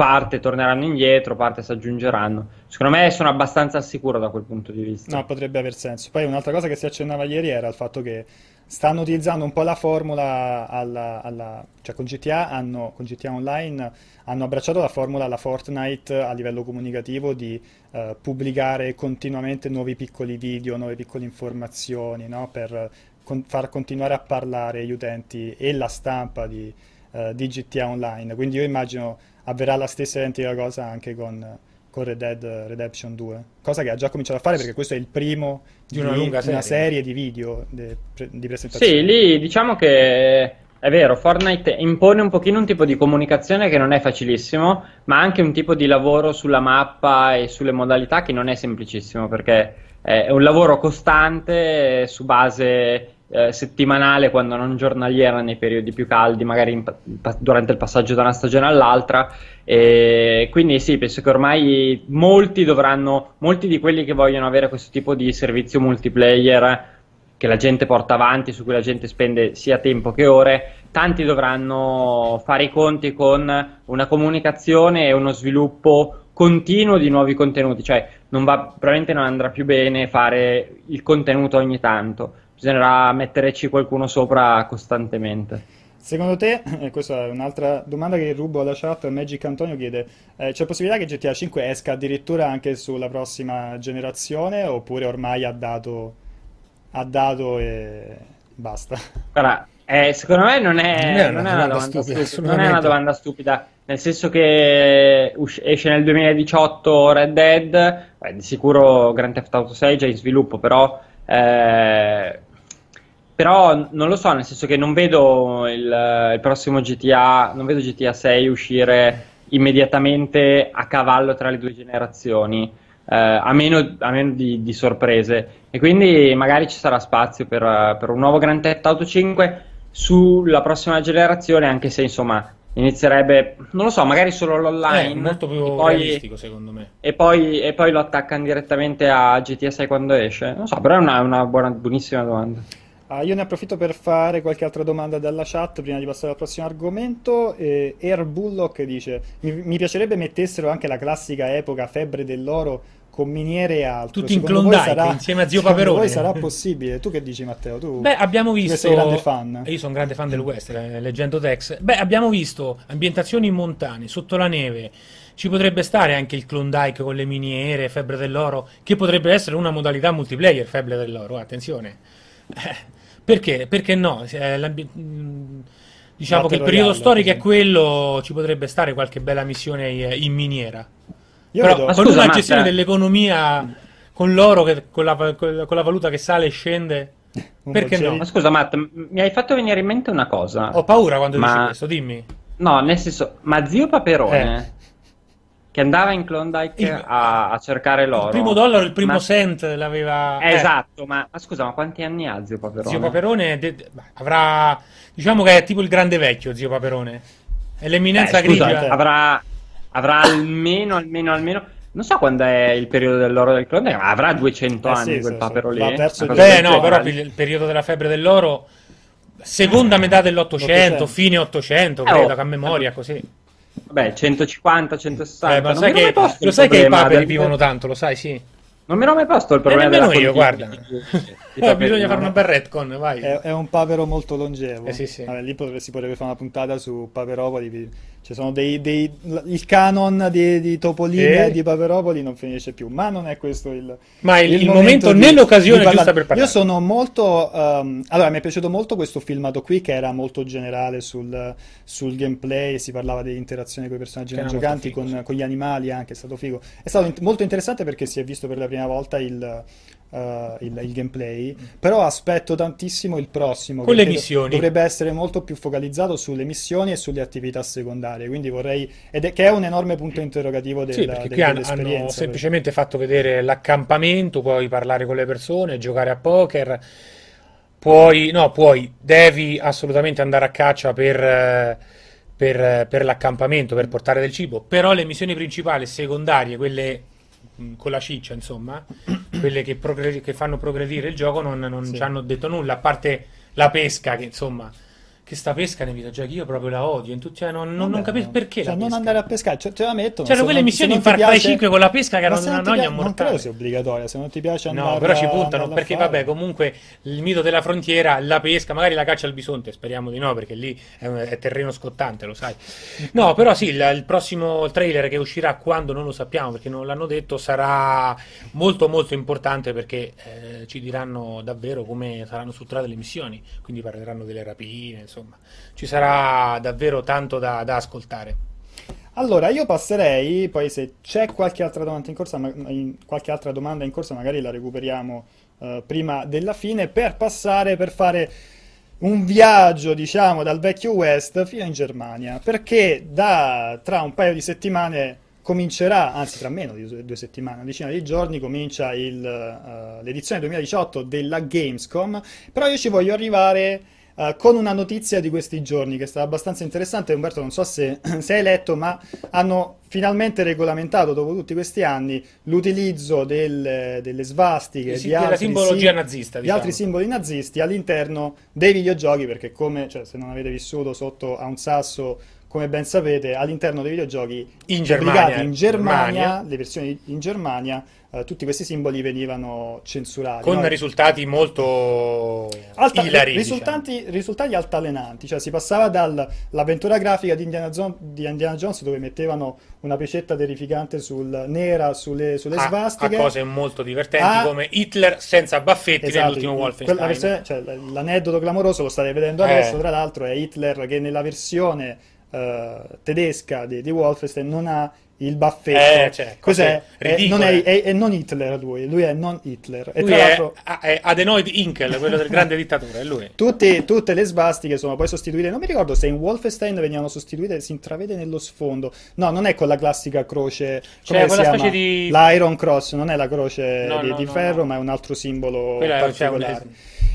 parte torneranno indietro, parte si aggiungeranno. Secondo me sono abbastanza sicuro da quel punto di vista. No, potrebbe aver senso. Poi un'altra cosa che si accennava ieri era il fatto che stanno utilizzando un po' la formula alla, alla, cioè con GTA, hanno, con GTA Online hanno abbracciato la formula alla Fortnite a livello comunicativo di uh, pubblicare continuamente nuovi piccoli video, nuove piccole informazioni, no? per con, far continuare a parlare gli utenti e la stampa di, uh, di GTA Online. Quindi io immagino avverrà la stessa identica cosa anche con, con Red Dead Redemption 2, cosa che ha già cominciato a fare perché questo è il primo di una, di, lunga serie. una serie di video de, di presentazione. Sì, lì diciamo che è vero, Fortnite impone un pochino un tipo di comunicazione che non è facilissimo, ma anche un tipo di lavoro sulla mappa e sulle modalità che non è semplicissimo perché è un lavoro costante su base eh, settimanale quando non giornaliera nei periodi più caldi, magari in, durante il passaggio da una stagione all'altra. E quindi sì, penso che ormai molti dovranno, molti di quelli che vogliono avere questo tipo di servizio multiplayer che la gente porta avanti, su cui la gente spende sia tempo che ore, tanti dovranno fare i conti con una comunicazione e uno sviluppo continuo di nuovi contenuti, cioè non va, probabilmente non andrà più bene fare il contenuto ogni tanto bisognerà metterci qualcuno sopra costantemente. Secondo te, e questa è un'altra domanda che rubo alla chat, Magic Antonio chiede, eh, c'è possibilità che GTA 5 esca addirittura anche sulla prossima generazione oppure ormai ha dato, ha dato e basta? Guarda, eh, secondo me non è, non è, non è una, domanda stupida, stupida non è una domanda stupida, nel senso che esce nel 2018 Red Dead, beh, di sicuro Grand Theft Auto 6 è già in sviluppo, però... Eh, però non lo so, nel senso che non vedo il, il, prossimo GTA, non vedo GTA 6 uscire immediatamente a cavallo tra le due generazioni, eh, a meno, a meno di, di, sorprese. E quindi magari ci sarà spazio per, per un nuovo Grand Theft Auto 5 sulla prossima generazione, anche se insomma inizierebbe, non lo so, magari solo l'online. È molto più poi, realistico secondo me. E poi, e poi, lo attaccano direttamente a GTA 6 quando esce. Non so, però è una, una buona, buonissima domanda. Uh, io ne approfitto per fare qualche altra domanda dalla chat prima di passare al prossimo argomento. Eh, Air Bullock dice: mi, mi, piacerebbe mettessero anche la classica epoca febbre dell'oro con miniere e altro. Tutti in Klondike sarà, insieme a Zio Paperone. Poi sarà possibile. Tu che dici, Matteo? Tu Beh, abbiamo visto. Sei grande fan. Io sono un grande fan del West, eh, leggendo Tex. Beh, abbiamo visto ambientazioni montane, sotto la neve. Ci potrebbe stare anche il Klondike con le miniere, febbre dell'oro, che potrebbe essere una modalità multiplayer, febbre dell'oro. Attenzione. Eh perché? Perché no? Mm, diciamo che il periodo storico è quello, ci potrebbe stare qualche bella missione in miniera. Io Però vedo... con scusa, una gestione dell'economia con l'oro, che, con, la, con la valuta che sale e scende. Perché no? Ma scusa, Matt, mi hai fatto venire in mente una cosa. Ho paura quando ma... dici questo, dimmi. No, nel senso, ma zio Paperone eh che andava in Klondike il, a, a, cercare l'oro. Il primo dollaro, il primo ma... cent l'aveva. Eh, esatto, ma, ma, scusa, ma quanti anni ha Zio Paperone? Zio Paperone de- de- avrà. Diciamo che è tipo il grande vecchio, Zio Paperone. È l'eminenza eh, scusa, grigia. Avrà, avrà almeno, almeno, almeno. Non so quando è il periodo dell'oro del Klondike, ma avrà 200 eh, anni sì, quel sì, papero sì. lì. Beh, no, però il periodo della febbre dell'oro, seconda metà dell'Ottocento, fine 800, credo, eh, oh, a memoria, così. Vabbè, 150, 160. Eh, ma sai che, lo sai che i paperi vivono tanto, lo sai, sì. Non mi ero mai posto il problema. E nemmeno io, guarda. eh, bisogna fare una bel retcon, vai. È, è, un papero molto longevo. Eh, sì, sì. Vabbè, lì potrebbe, si potrebbe fare una puntata su Paperopoli. Ci sono dei, dei, il canon di, di Topolino e di Paperopoli non finisce più. Ma non è questo il. Ma il, il, il momento, momento né l'occasione giusta per parlare. Io sono molto. Um, allora, mi è piaciuto molto questo filmato qui che era molto generale sul, sul gameplay. Si parlava di interazione con i personaggi non giocanti, con, con, gli animali anche. È stato figo. È stato in- molto interessante perché si è visto per la prima volta il uh, il, il, gameplay, però aspetto tantissimo il prossimo. Con le missioni. Dovrebbe essere molto più focalizzato sulle missioni e sulle attività secondarie, quindi vorrei... ed è che è un enorme punto interrogativo del, sì, perché del, qui hanno, hanno semplicemente fatto vedere l'accampamento, puoi parlare con le persone, giocare a poker... Puoi, no, puoi, devi assolutamente andare a caccia per, per, per, l'accampamento, per portare del cibo, però le missioni principali, secondarie, quelle con la ciccia, insomma, quelle che, che, fanno progredire il gioco non, non sì. ci hanno detto nulla, a parte la pesca che insomma che sta pesca nei videogiochi io proprio la odio. In tutti, cioè, non, non, non capisco perché. Cioè, non pesca. andare a pescare, cioè, te la mettono. C'erano se quelle non- missioni in Far Cry piace- 5 con la pesca che erano una noia pia- Non mortale. credo sia obbligatoria, se non ti piace No, andare però ci puntano perché, vabbè, comunque il mito della frontiera, la pesca, magari la caccia al bisonte, speriamo di no, perché lì è, un- è terreno scottante, lo sai. No, però sì, il, il prossimo trailer che uscirà quando non lo sappiamo, perché non l'hanno detto, sarà molto molto importante perché eh, ci diranno davvero come saranno strutturate le missioni, quindi parleranno delle rapine, insomma, ci sarà davvero tanto da, da ascoltare. Allora, io passerei, poi se c'è qualche altra domanda in corsa, in- qualche altra domanda in corsa, magari la recuperiamo eh, prima della fine, per passare, per fare un viaggio, diciamo, dal vecchio West fino in Germania, perché da, tra un paio di settimane comincerà, anzi tra meno di due, settimane, una decina di giorni, comincia il, eh, l'edizione 2018 della Gamescom, però io ci voglio arrivare eh, con una notizia di questi giorni che è stata abbastanza interessante. Umberto, non so se, se hai letto, ma hanno finalmente regolamentato dopo tutti questi anni l'utilizzo del- delle svastiche Sì, di altri simbologia sim- nazista, di diciamo. altri simboli nazisti all'interno dei videogiochi, perché come, cioè, se non avete vissuto sotto a un sasso, come ben sapete, all'interno dei videogiochi In Germania, in Germania, Germania. le versioni in Germania, eh, tutti questi simboli venivano censurati. Con no? risultati molto Alta- ilari, risultanti, risultati altalenanti, cioè si passava dall'avventura grafica di Indiana, Zon- di Indiana Jones dove mettevano una pecetta terrificante sul, nera sulle, sulle diciamo, a, svastiche a cose molto divertenti Ah. come Hitler senza baffetti Esatto, nell'ultimo Wolfenstein. versione- cioè, l'aneddoto clamoroso lo state vedendo Eh. adesso, tra l'altro è Hitler che nella versione eh, tedesca di, di Wolfenstein non ha il baffetto. Eh, cioè, Cos'è? È, non è, è- è non Hitler lui, lui è non Hitler. E Lui tra è, l'altro è Adenoid Inkel, quello del grande dittatore, è lui. tutti- tutte le svastiche sono poi sostituite. Non mi ricordo se in Wolfenstein venivano sostituite, si intravede nello sfondo. No, non è con la classica croce. Cioè, come si chiama? di- L'Iron Cross, non è la croce No, di, no, di no, ferro, ma è un altro simbolo Quella particolare.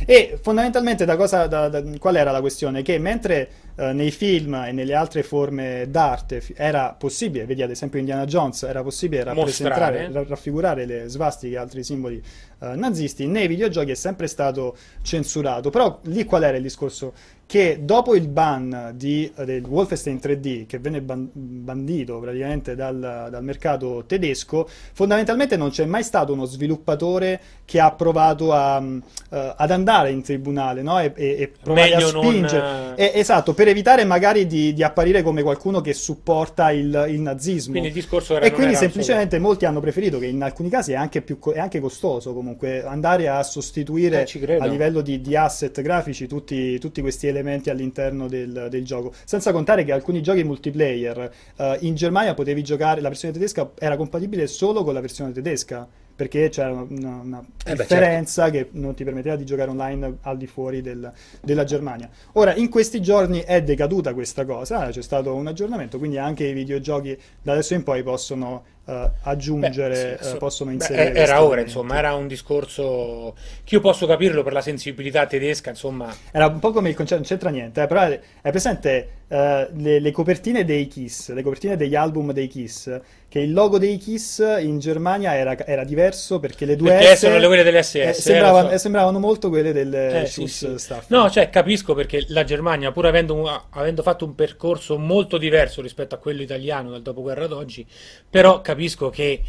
E fondamentalmente da cosa, da- da- qual era la questione? Che mentre eh, nei film e nelle altre forme d'arte era possibile, vedi ad esempio Indiana Jones, era possibile rappresentare, Mostrare. ra- raffigurare le svastiche e altri simboli eh, nazisti, nei videogiochi è sempre stato censurato. Però lì qual era il discorso? Che dopo il ban di, eh, del Wolfenstein 3D, che venne ban- bandito praticamente dal, dal mercato tedesco, fondamentalmente non c'è mai stato uno sviluppatore che ha provato a, eh, ad andare in tribunale no? e, e- e provare Meglio a non, spingere. eh, E- esatto, per evitare magari di, di apparire come qualcuno che supporta il, il nazismo. Quindi il discorso era E quindi era semplicemente molti hanno preferito, che in alcuni casi è anche, più è anche costoso comunque, andare a sostituire Eh, a livello di, di asset grafici tutti, tutti questi elementi all'interno del, del gioco. Senza contare che alcuni giochi multiplayer eh, in Germania potevi giocare, la versione tedesca era compatibile solo con la versione tedesca. Perché c'era una, una Eh beh, differenza che non ti permetteva di giocare online al di fuori del- della Germania. Ora, in questi giorni è decaduta questa cosa, c'è stato un aggiornamento, quindi anche i videogiochi da adesso in poi possono eh, aggiungere, Beh, sì, so- possono beh, inserire. era questi ora, insomma, era un discorso che io posso capirlo per la sensibilità tedesca, insomma. Era un po' come il concetto, non c'entra niente, eh, però è, è presente eh, le, le copertine dei Kiss, le copertine degli album dei Kiss, che il logo dei Kiss in Germania era, era diverso perché le due Perché S sono le quelle delle SS, eh, eh, sembravano, lo so. eh, sembravano molto quelle delle Eh, sì, sì. No, cioè capisco perché la Germania, pur avendo, un- avendo fatto un percorso molto diverso rispetto a quello italiano dal dopoguerra ad oggi, però capisco che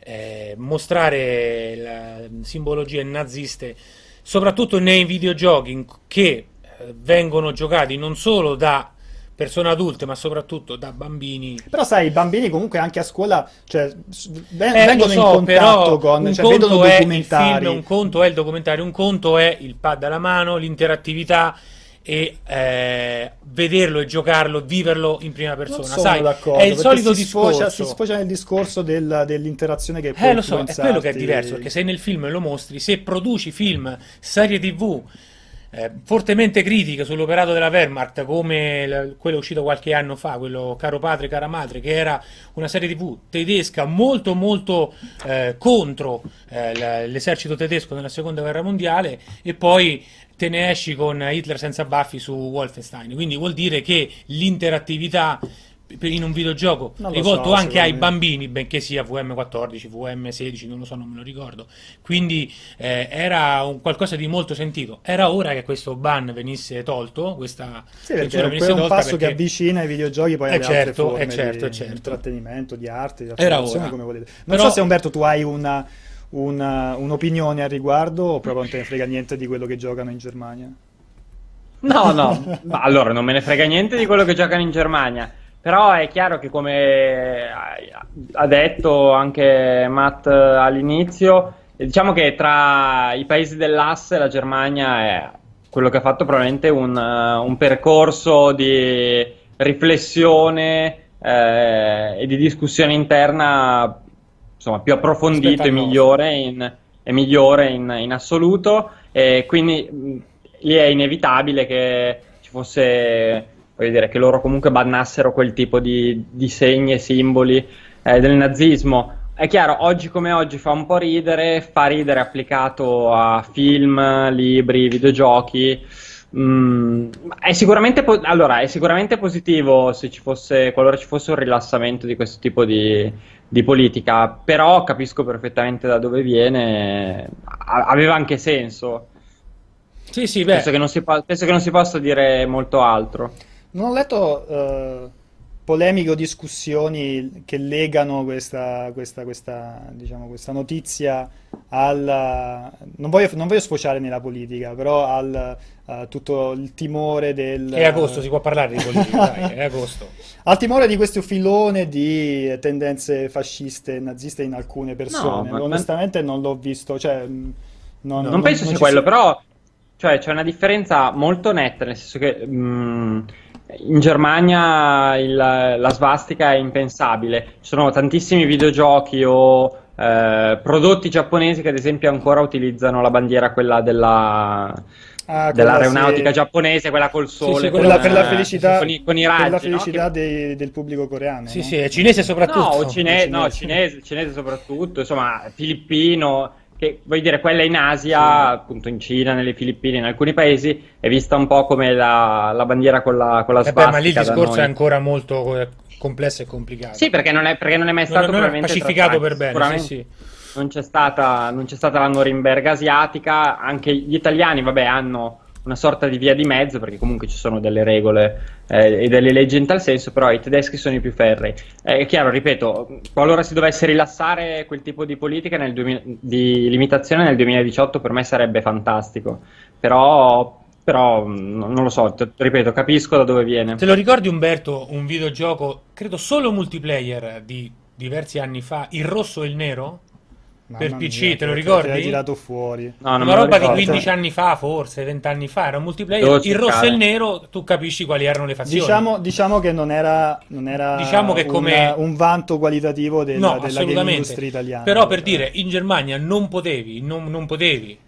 eh, mostrare simbologie naziste, soprattutto nei videogiochi che vengono giocati non solo da persone adulte, ma soprattutto da bambini. Però sai, i bambini comunque anche a scuola cioè, Eh, vengono so, in contatto con, un cioè, conto vedono è il documentari. film, un conto è il documentario, un conto è il pad alla mano, l'interattività e eh, vederlo e giocarlo, viverlo in prima Non persona. sono Sai, d'accordo, è il solito si sfocia, discorso. si sfocia nel discorso del- dell'interazione che può Eh, lo so, è quello che è diverso, perché se nel film lo mostri, se produci film, serie tv eh, fortemente critiche sull'operato della Wehrmacht, come la- quello uscito qualche anno fa, quello Caro Padre, Cara Madre, che era una serie tv tedesca molto molto eh, contro eh, l'esercito tedesco nella seconda guerra mondiale, e poi te ne esci con Hitler senza baffi su Wolfenstein. Quindi vuol dire che l'interattività in un videogioco rivolto so, anche ai bambini, benché sia VM14, VM16, non lo so, non me lo ricordo. Quindi eh, era un qualcosa di molto sentito. Era ora che questo ban venisse tolto, questa Sì, perché censura è venisse un tolta passo che perché- avvicina i videogiochi poi Eh alle altre certo, forme eh certo, di certo. intrattenimento, di arte, di Era ora. come volete. Non Però- so se Umberto tu hai una, una- un'opinione al riguardo o proprio non te ne frega niente di quello che giocano in Germania. No, no, ma allora non me ne frega niente di quello che giocano in Germania. Però è chiaro che, come ha detto anche Matt eh, all'inizio, diciamo che tra i paesi dell'asse la Germania è quello che ha fatto probabilmente un, eh, un percorso di riflessione eh, e di discussione interna insomma, più approfondito e migliore in, e migliore in, in assoluto. E quindi mh, lì è inevitabile che ci fosse, voglio dire, che loro comunque bannassero quel tipo di, di segni e simboli eh, del nazismo. È chiaro, oggi come oggi fa un po' ridere, fa ridere applicato a film, libri, videogiochi. Mm, è sicuramente, po- allora, è sicuramente positivo se ci fosse, qualora ci fosse un rilassamento di questo tipo di, di politica, però capisco perfettamente da dove viene, a- aveva anche senso. Sì, sì, beh, Penso che, non si po- penso che non si possa dire molto altro. Non ho letto eh, polemiche o discussioni che legano questa, questa, questa, diciamo, questa notizia al... Non voglio, non voglio sfociare nella politica, però al a tutto il timore del... è agosto, si può parlare di politica, dai, è agosto. Al timore di questo filone di tendenze fasciste e naziste in alcune persone. ma- Onestamente non l'ho visto, cioè... mh, Non, Non, penso non sia ci quello, si- però cioè, c'è una differenza molto netta, nel senso che mh, in Germania il- la svastica è impensabile. Ci sono tantissimi videogiochi o eh, prodotti giapponesi che ad esempio ancora utilizzano la bandiera, quella della, Ah, dell'aeronautica sì. giapponese, quella col sole, sì, con, Quella per la eh, felicità, con i, con i per raggi, la felicità dei- del pubblico coreano. Sì, no? sì, è cinese soprattutto. No, cine- cinese. no, cinese, cinese soprattutto, insomma, filippino, che vuoi dire, quella in Asia, appunto in Cina, nelle Filippine, in alcuni paesi, è vista un po' come la, la bandiera con la, con la Eh beh, ma lì il svastica discorso è ancora molto eh, complesso e complicato. Sì, perché non è, perché non è mai Non- stato non è probabilmente pacificato per bene, sì, sì. Non c'è stata, non c'è stata la Norimberga asiatica, anche gli italiani, vabbè, hanno una sorta di via di mezzo, perché comunque ci sono delle regole eh, e delle leggi in tal senso, però i tedeschi sono i più ferrei. Eh, È chiaro, ripeto, qualora si dovesse rilassare quel tipo di politica nel 2000 di limitazione nel 2018 per me sarebbe fantastico, però, però mh, non lo so, t- ripeto, capisco da dove viene. Te lo ricordi Umberto, un videogioco, credo solo multiplayer di diversi anni fa, il rosso e il nero? Mamma per PC, mia, te lo che- ricordi? Che hai tirato fuori. No, non Una lo roba di ricordo. 15 anni fa, forse 20 anni fa, era un multiplayer. Devo Il rosso cercare. e il nero, tu capisci quali erano le fazioni. Diciamo, diciamo che non era, non era Diciamo che un, come- un vanto qualitativo della, no, della game industry italiana. Però per dire, in Germania non potevi, non, non potevi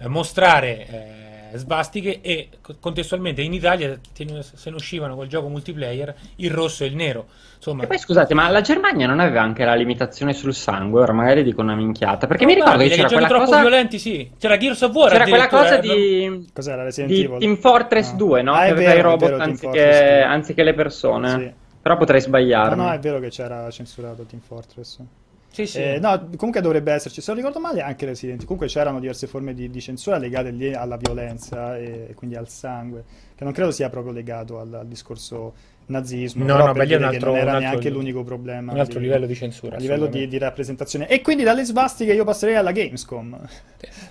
eh, mostrare eh, svastiche e co- contestualmente in Italia se ne uscivano col gioco multiplayer il rosso e il nero. Insomma, E poi scusate, ma la Germania non aveva anche la limitazione sul sangue? Ora magari dico una minchiata. Perché mi ricordo che c'era quella troppo cosa. violenti, sì. C'era Gears of War C'era quella cosa eh, di, Cos'era Resident di Evil? Team Fortress Ah. 2, no? Ah, che aveva vero, i robot vero, anziché, Fortress 2. anziché le persone. Sì. Però potrei No, sbagliarmi. no, è vero che c'era censurato Team Fortress. Sì, sì. Eh, no, comunque dovrebbe esserci, se non ricordo male, anche Resident. Comunque c'erano diverse forme di, di censura legate lì alla violenza e quindi al sangue, che non credo sia proprio legato al, al discorso nazismo. No, però no, per beh, lì è un altro- non era un altro neanche l'unico problema. Un altro livello di censura, A livello di, di rappresentazione. E quindi dalle svastiche io passerei alla Gamescom.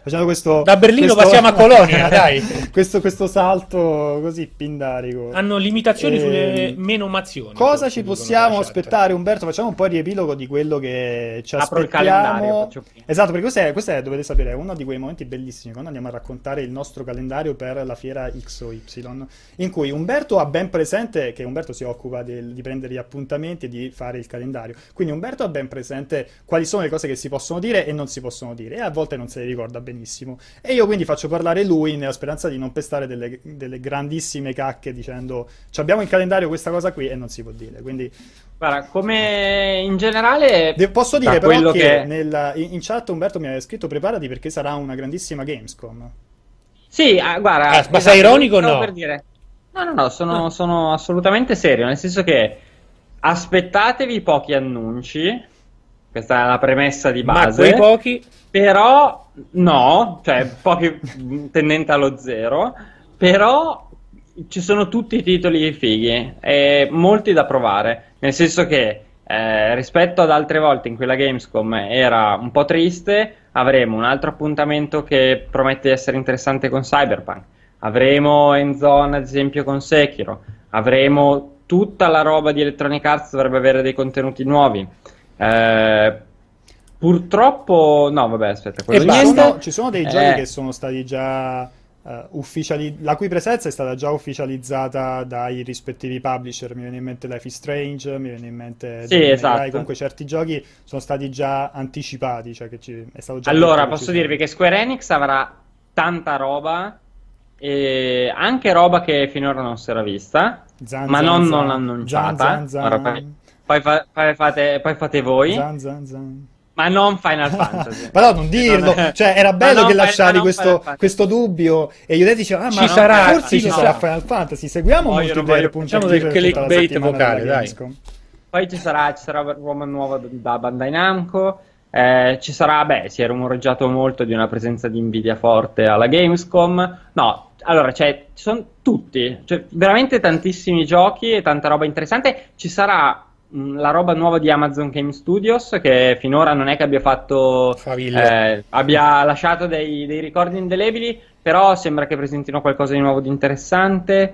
Facendo questo... Da Berlino questo- passiamo a Colonia, dai. questo, questo salto così pindarico. Hanno limitazioni Eh, sulle menomazioni. Cosa ci possiamo aspettare, Umberto? Facciamo un po' di riepilogo di quello che ci Apro il aspettiamo. calendario, faccio prima. Esatto, perché questo è, questo è, dovete sapere, è uno di quei momenti bellissimi quando andiamo a raccontare il nostro calendario per la fiera X o Y, in cui Umberto ha ben presente che Umberto si occupa del- di prendere gli appuntamenti e di fare il calendario. Quindi Umberto ha ben presente quali sono le cose che si possono dire e non si possono dire, e a volte non se le ricorda benissimo. E io quindi faccio parlare lui nella speranza di non pestare delle, delle grandissime cacche dicendo "Ci abbiamo il calendario questa cosa qui e non si può dire. Quindi Guarda, come in generale. De- posso dire però quello che, che- nella- in, in chat Umberto mi aveva scritto preparati perché sarà una grandissima Gamescom. Sì, ah, guarda. Ah, ma sei ironico o no? per dire. No, no, no, sono, sono assolutamente serio, nel senso che aspettatevi pochi annunci. Questa è la premessa di Ma base. quei pochi Però no, cioè pochi tendente allo zero. Però ci sono tutti i titoli fighi e molti da provare. Nel senso che eh, rispetto ad altre volte in cui la Gamescom era un po' triste, avremo un altro appuntamento che promette di essere interessante con Cyberpunk. Avremo Endzone, ad esempio, con Sekiro. Avremo tutta la roba di Electronic Arts, dovrebbe avere dei contenuti nuovi. Eh, purtroppo, no, vabbè, aspetta, quello di ci niente. sono, ci sono dei giochi Eh, che sono stati già eh, ufficiali, la cui presenza è stata già ufficializzata dai rispettivi publisher. Mi viene in mente Life is Strange, mi viene in mente Sì, May esatto. Cry. Comunque certi giochi sono stati già anticipati, cioè che ci, è stato già Allora, posso dirvi che Square Enix avrà tanta roba e anche roba che finora non si era vista, Zan, ma zan, non, zan. non annunciata. Poi, poi fa- poi fate, poi fate voi, ma non Final Fantasy. Però non dirlo, cioè era bello che lasciavi questo, questo dubbio e io dicevo, ah ma Ci sarà, forse ci sarà. Final Fantasy, seguiamo No, io molti non per voglio- facciamo del clickbait vocale, dai. Poi ci sarà, ci sarà roba nuova da Bandai Namco. eh, ci sarà, beh, si è rumoreggiato molto di una presenza di Nvidia forte alla Gamescom. No, allora, cioè, ci sono tutti, cioè, veramente tantissimi giochi e tanta roba interessante. Ci sarà mh, la roba nuova di Amazon Game Studios, che finora non è che abbia fatto, eh, abbia lasciato dei, dei ricordi indelebili, però sembra che presentino qualcosa di nuovo di interessante.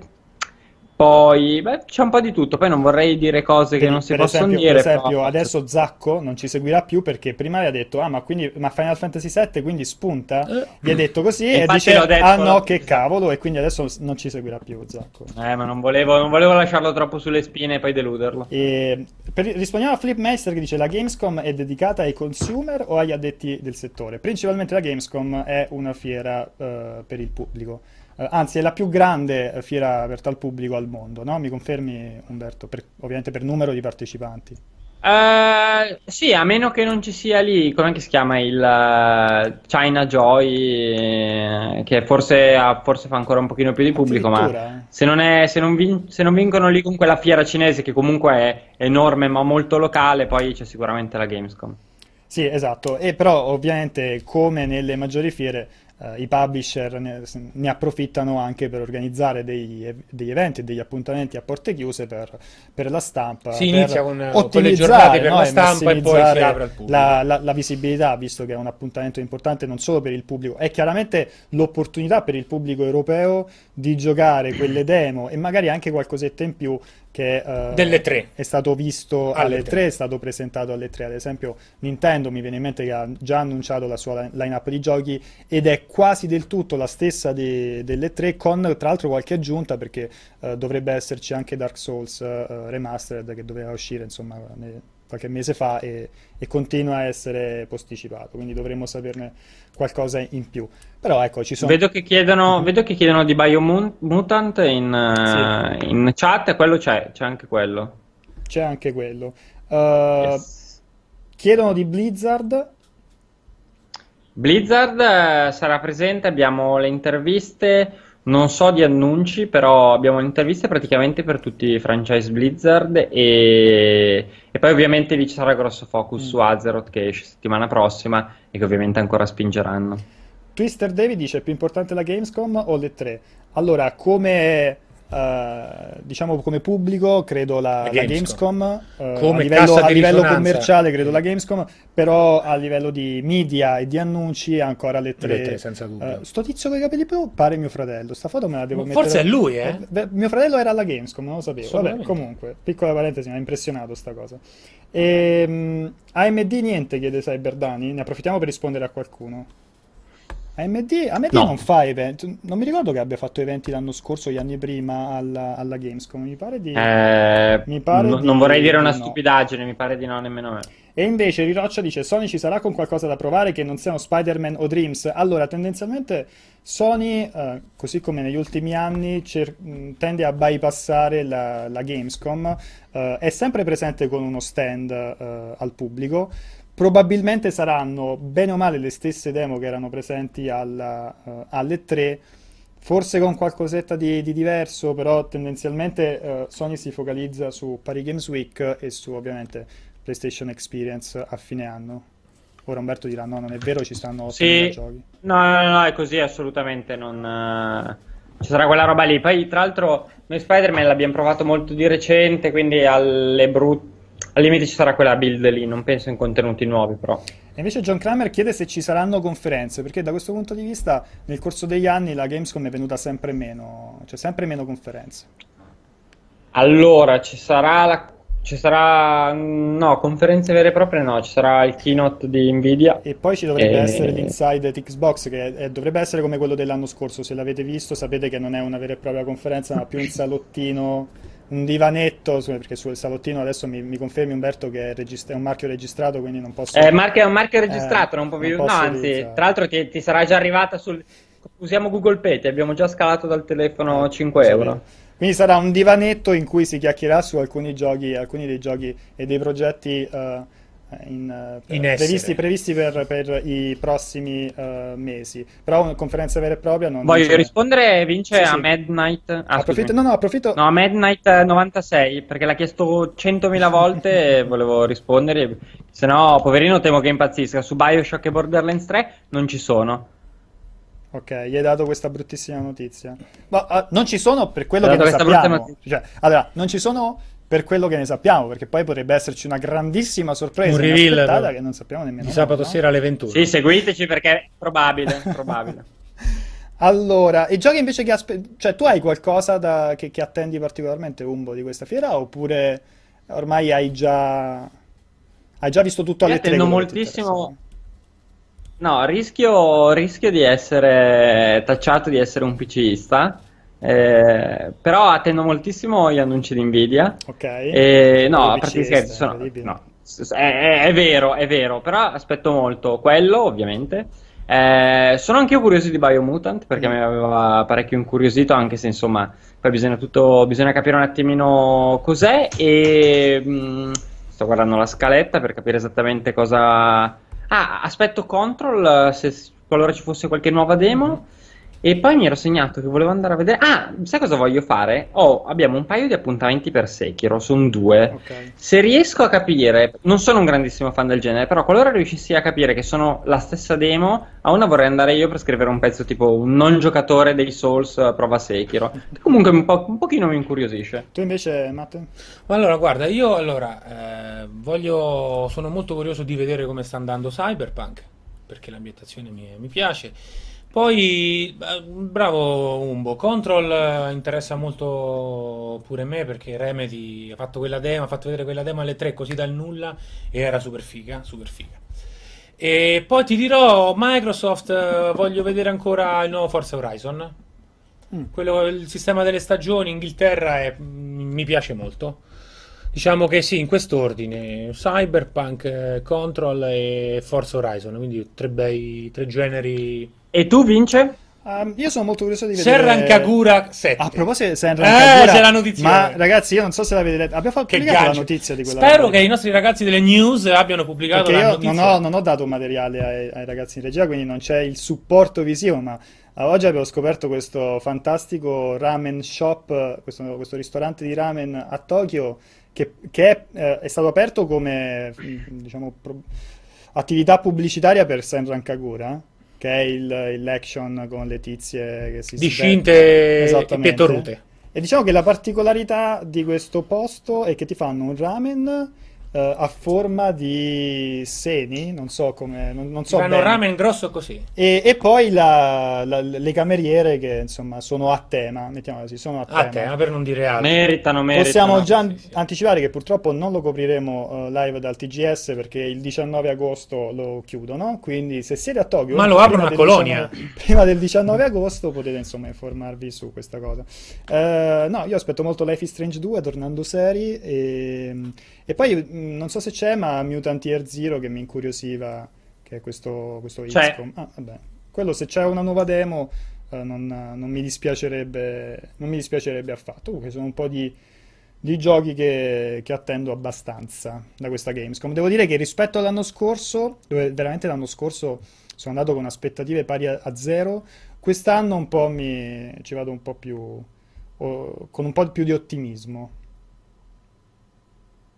Poi, beh, c'è un po' di tutto. Poi non vorrei dire cose che Per- non si possono esempio, dire. per esempio, però- adesso Zacco non ci seguirà più perché prima aveva detto, ah ma quindi ma Final Fantasy VII quindi spunta? Eh. Vi ha detto così e Infatti dice, detto, ah no che cavolo e quindi adesso non ci seguirà più Zacco. Eh, ma non volevo, non volevo lasciarlo troppo sulle spine e poi deluderlo. E per- rispondiamo a Flipmeister che dice la Gamescom è dedicata ai consumer o agli addetti del settore? Principalmente la Gamescom è una fiera eh, per il pubblico, Eh, anzi è la più grande eh, fiera aperta al pubblico al mondo, no? Mi confermi Umberto? Per- ovviamente per numero di partecipanti. Eh, sì, a meno che non ci sia lì, come si chiama il eh, China Joy, che forse, forse fa ancora un pochino più di pubblico, ma se non, è- se non vin- se non vincono lì con quella fiera cinese, che comunque è enorme ma molto locale, poi c'è sicuramente la Gamescom. Sì, esatto, e però ovviamente come nelle maggiori fiere eh, i publisher ne, ne approfittano anche per organizzare dei- degli eventi e degli appuntamenti a porte chiuse per, per la stampa, Si inizia con, con ottimizzare, giornate per no, la e stampa e poi si apre al pubblico. la, la- la visibilità, visto che è un appuntamento importante non solo per il pubblico, è chiaramente l'opportunità per il pubblico europeo di giocare quelle demo e magari anche qualcosetta in più che eh, Delle tre. è stato visto Alle alle tre. 3, è stato presentato alle 3. Ad esempio, Nintendo mi viene in mente che ha già annunciato la sua line- line-up di giochi ed è quasi del tutto la stessa de- delle 3, con tra l'altro qualche aggiunta perché eh, dovrebbe esserci anche Dark Souls eh, Remastered che doveva uscire insomma ne- qualche mese fa e, e continua a essere posticipato, quindi dovremmo saperne qualcosa in più. Però ecco, ci sono... Vedo che chiedono, vedo che chiedono di Biomutant in, eh, in chat, quello c'è, c'è anche quello. C'è anche quello. Uh, Yes. Chiedono di Blizzard. Blizzard eh, sarà presente, abbiamo le interviste, non so di annunci, però abbiamo interviste praticamente per tutti i franchise Blizzard e, e poi ovviamente lì ci sarà grosso focus Mm. su Azeroth che esce settimana prossima e che ovviamente ancora spingeranno. Twister David dice: è più importante la Gamescom o le tre? Allora, come eh, diciamo come pubblico, credo la, La la Gamescom. Gamescom, eh, Come a livello, a livello commerciale, credo la Gamescom, però a livello di media e di annunci, ancora le tre. Le tre, senza dubbio. Eh, sto tizio con i capelli blu pare mio fratello. Sta foto me la devo Ma mettere. forse è lui, eh? Beh, Mio fratello era alla Gamescom, non lo sapevo. Vabbè, comunque, piccola parentesi, mi ha impressionato sta cosa. Ehm, AMD niente, chiede Cyberdani. Ne approfittiamo per rispondere a qualcuno. AMD, AMD No. non fa eventi. Non mi ricordo che abbia fatto eventi l'anno scorso, gli anni prima alla, alla Gamescom. Mi pare di. Eh, Mi pare no- di- non vorrei dire una no. stupidaggine, mi pare di no nemmeno me. E invece Riroccia dice: Sony ci sarà con qualcosa da provare che non siano Spider-Man o Dreams. Allora, tendenzialmente Sony, eh, così come negli ultimi anni, cer- mh, tende a bypassare la, la Gamescom. eh, è sempre presente con uno stand eh, al pubblico. Probabilmente saranno bene o male le stesse demo che erano presenti alla, eh, alle 3. forse con qualcosetta di, di diverso, però tendenzialmente uh, Sony si focalizza su Paris Games Week e su ovviamente PlayStation Experience a fine anno. Ora Umberto dirà no, non è vero, ci stanno 8 sì. giochi. No, no, no, è così assolutamente, non... Uh ci sarà quella roba lì. Poi, tra l'altro, noi Spider-Man l'abbiamo provato molto di recente, quindi alle brut- al limite ci sarà quella build lì, non penso in contenuti nuovi però. E invece John Kramer chiede se ci saranno conferenze, perché da questo punto di vista nel corso degli anni la Gamescom è venuta sempre meno, cioè sempre meno conferenze. Allora, ci sarà la ci sarà, no, conferenze vere e proprie no, ci sarà il keynote di Nvidia. E poi ci dovrebbe e... essere l'Inside at Xbox, che è, dovrebbe essere come quello dell'anno scorso. Se l'avete visto, sapete che non è una vera e propria conferenza, ma più un salottino, un divanetto. Perché sul salottino adesso mi, mi confermi, Umberto, che è, regist- è, un marchio registrato, quindi non posso. Eh, marchio, è un marchio registrato, eh, non può più. No, anzi, tra l'altro ti, ti, sarà già arrivata sul. Usiamo Google Pay, ti abbiamo già scalato dal telefono 5 euro. Quindi sarà un divanetto in cui si chiacchierà su alcuni giochi, alcuni dei giochi e dei progetti uh, in, uh, in previsti, previsti per, per, i prossimi uh, mesi. Però una conferenza vera e propria non Voglio non rispondere, Vince, sì, a sì. Midnight. Ah, approfitto, no, no, approfitto. No, a Midnight 96, perché l'ha chiesto 100.000 volte e volevo rispondere. Se no, poverino, temo che impazzisca. Su Bioshock e Borderlands 3 non ci sono. Ok, gli hai dato questa bruttissima notizia. Ma uh, non ci sono per quello che ne sappiamo. Cioè, allora, non ci sono per quello che ne sappiamo, perché poi potrebbe esserci una grandissima sorpresa un reveal che non sappiamo nemmeno. Di sabato no? sera alle 21. Sì, seguiteci perché è probabile, probabile. allora, i giochi invece che aspetti... Cioè, tu hai qualcosa da... che, che attendi particolarmente, Umbo, di questa fiera? Oppure ormai hai già... Hai già visto tutto alle tre? Attendo moltissimo No, rischio, rischio di essere tacciato di essere un PCista. Eh, però attendo moltissimo gli annunci di Nvidia. Ok. E, no, a parte scherzi, sono, no, è, è, vero, è vero, però aspetto molto quello, ovviamente. Eh, sono anche io curioso di Biomutant perché mm. mi aveva parecchio incuriosito, anche se insomma, poi bisogna, tutto, bisogna capire un attimino cos'è. E mh, mm, sto guardando la scaletta per capire esattamente cosa Ah, aspetto control se qualora ci fosse qualche nuova demo. E poi mi ero segnato che volevo andare a vedere. Ah, sai cosa voglio fare? Oh, abbiamo un paio di appuntamenti per Sekiro, sono due. Okay. Se riesco a capire, non sono un grandissimo fan del genere, però qualora riuscissi a capire che sono la stessa demo, a una vorrei andare io per scrivere un pezzo tipo un non giocatore dei Souls eh, prova Sekiro. Comunque un, po', un pochino mi incuriosisce. Tu invece, Matte? Allora, guarda, io allora eh, voglio. Sono molto curioso di vedere come sta andando Cyberpunk, perché l'ambientazione mi, mi piace. Poi, bravo Umbo, Control eh, interessa molto pure me perché Remedy ha fatto quella demo, ha fatto vedere quella demo alle 3 così dal nulla e era super figa, super figa. E poi ti dirò, Microsoft, eh, voglio vedere ancora il nuovo Forza Horizon. Mm. Quello, il sistema delle stagioni, Inghilterra, è, mi piace molto. Diciamo che sì, in quest'ordine, Cyberpunk, eh, Control e Forza Horizon, quindi tre bei, tre generi e tu, Vince? Um, io sono molto curioso di vedere Serran Kagura 7. A proposito di Serran Kagura, eh, c'è la notizia. Ma ragazzi, io non so se l'avete letto. Abbiamo fatto la notizia di quella. Spero che i nostri ragazzi delle news abbiano pubblicato Perché la io notizia. Non ho, non ho dato materiale ai, ai, ragazzi in regia, quindi non c'è il supporto visivo. Ma oggi abbiamo scoperto questo fantastico ramen shop, questo, questo ristorante di ramen a Tokyo, che, che è, eh, è, stato aperto come diciamo, pro, attività pubblicitaria per Senran Kagura che è il, l'action con le tizie che si discinte e pietorute. E diciamo che la particolarità di questo posto è che ti fanno un ramen uh, a forma di seni, non so come... Non, non so Fanno ramen grosso così. E, e poi la, la, le cameriere che insomma sono a tema, mettiamo così, sono a tema. A tema per non dire altro. Meritano, meritano. Possiamo già sì, sì. anticipare che purtroppo non lo copriremo uh, live dal TGS perché il 19 agosto lo chiudono, quindi se siete a Tokyo... Ma lo aprono a Colonia. 19, prima del 19 agosto potete insomma informarvi su questa cosa. Uh, no, io aspetto molto Life is Strange 2 tornando seri e e poi mm, non so se c'è, ma Mutant Year Zero che mi incuriosiva, che è questo, questo XCOM. Ah, vabbè. Quello se c'è una nuova demo eh, non, non, mi dispiacerebbe, non mi dispiacerebbe affatto. Comunque sono un po' di, di giochi che, che, attendo abbastanza da questa Gamescom. Devo dire che rispetto all'anno scorso, dove veramente l'anno scorso sono andato con aspettative pari a, a zero, quest'anno un po' mi ci vado un po' più o- con un po' più di ottimismo.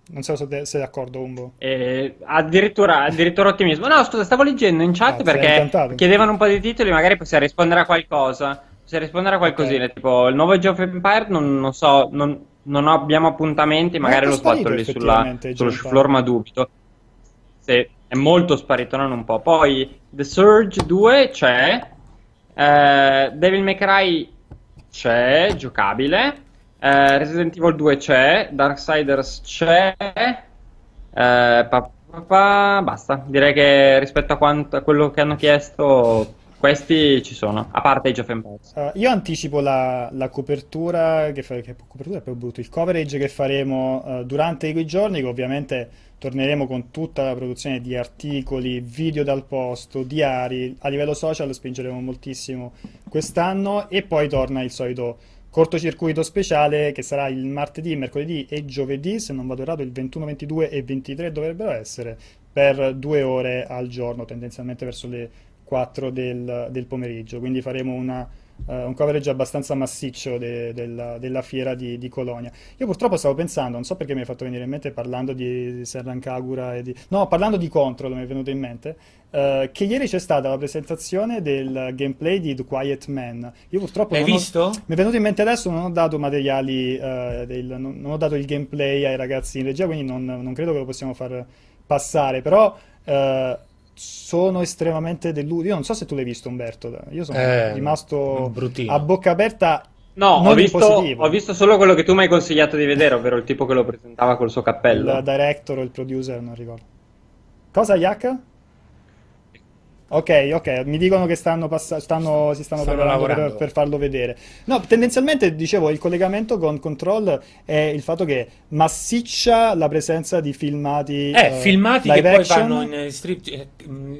Non so se sei d'accordo, Umbo. Eh, addirittura, addirittura ottimismo. No, scusa, stavo leggendo in chat Ah, perché chiedevano un po' di titoli, magari possiamo rispondere a qualcosa. Possiamo rispondere a qualcosina, Ok. tipo il nuovo Age of Empire, non, non so, non, non abbiamo appuntamenti, Ma magari lo sfatto lì sulla, sullo floor, ma dubito. Sì, è molto sparito, non un po'. Poi The Surge 2 c'è, eh, Devil May Cry c'è, giocabile. Eh, Resident Evil 2 c'è, Darksiders c'è, eh, pa- pa- pa- basta. Direi che rispetto a, quanto, a quello che hanno chiesto, questi ci sono, a parte Age of Empires. Uh, io anticipo la, la copertura, che, fa- che copertura è brutto, il coverage che faremo uh, durante quei giorni, che ovviamente torneremo con tutta la produzione di articoli, video dal posto, diari, a livello social spingeremo moltissimo quest'anno e poi torna il solito cortocircuito speciale che sarà il martedì, mercoledì e giovedì, se non vado errato il 21, 22 e 23 dovrebbero essere, per due ore al giorno, tendenzialmente verso le 4 del, del pomeriggio, quindi faremo una, eh, un coverage abbastanza massiccio de- della, della fiera di, di Colonia. Io purtroppo stavo pensando, non so perché mi hai fatto venire in mente parlando di Serran Kagura e di... No, parlando di Control mi è venuto in mente, eh, che ieri c'è stata la presentazione del gameplay di The Quiet Man. Io purtroppo L'hai non ho- visto? mi è venuto in mente adesso, non ho dato materiali, eh, del- non, ho dato il gameplay ai ragazzi in regia, quindi non, non credo che lo possiamo far passare, però eh, sono estremamente deluso. Io non so se tu l'hai visto, Umberto, io sono Eh, rimasto bruttino. a bocca aperta. No, ho visto, ho visto solo quello che tu mi hai consigliato di vedere, ovvero il tipo che lo presentava col suo cappello. Il director o il producer, non ricordo. Cosa, Yak? Ok, ok, mi dicono che stanno passa- stanno- si stanno, Stanno preparando per, per farlo vedere. No, tendenzialmente, dicevo, il collegamento con Control è il fatto che massiccia la presenza di filmati Eh, eh, filmati che live poi action. vanno in strip. eh, mh,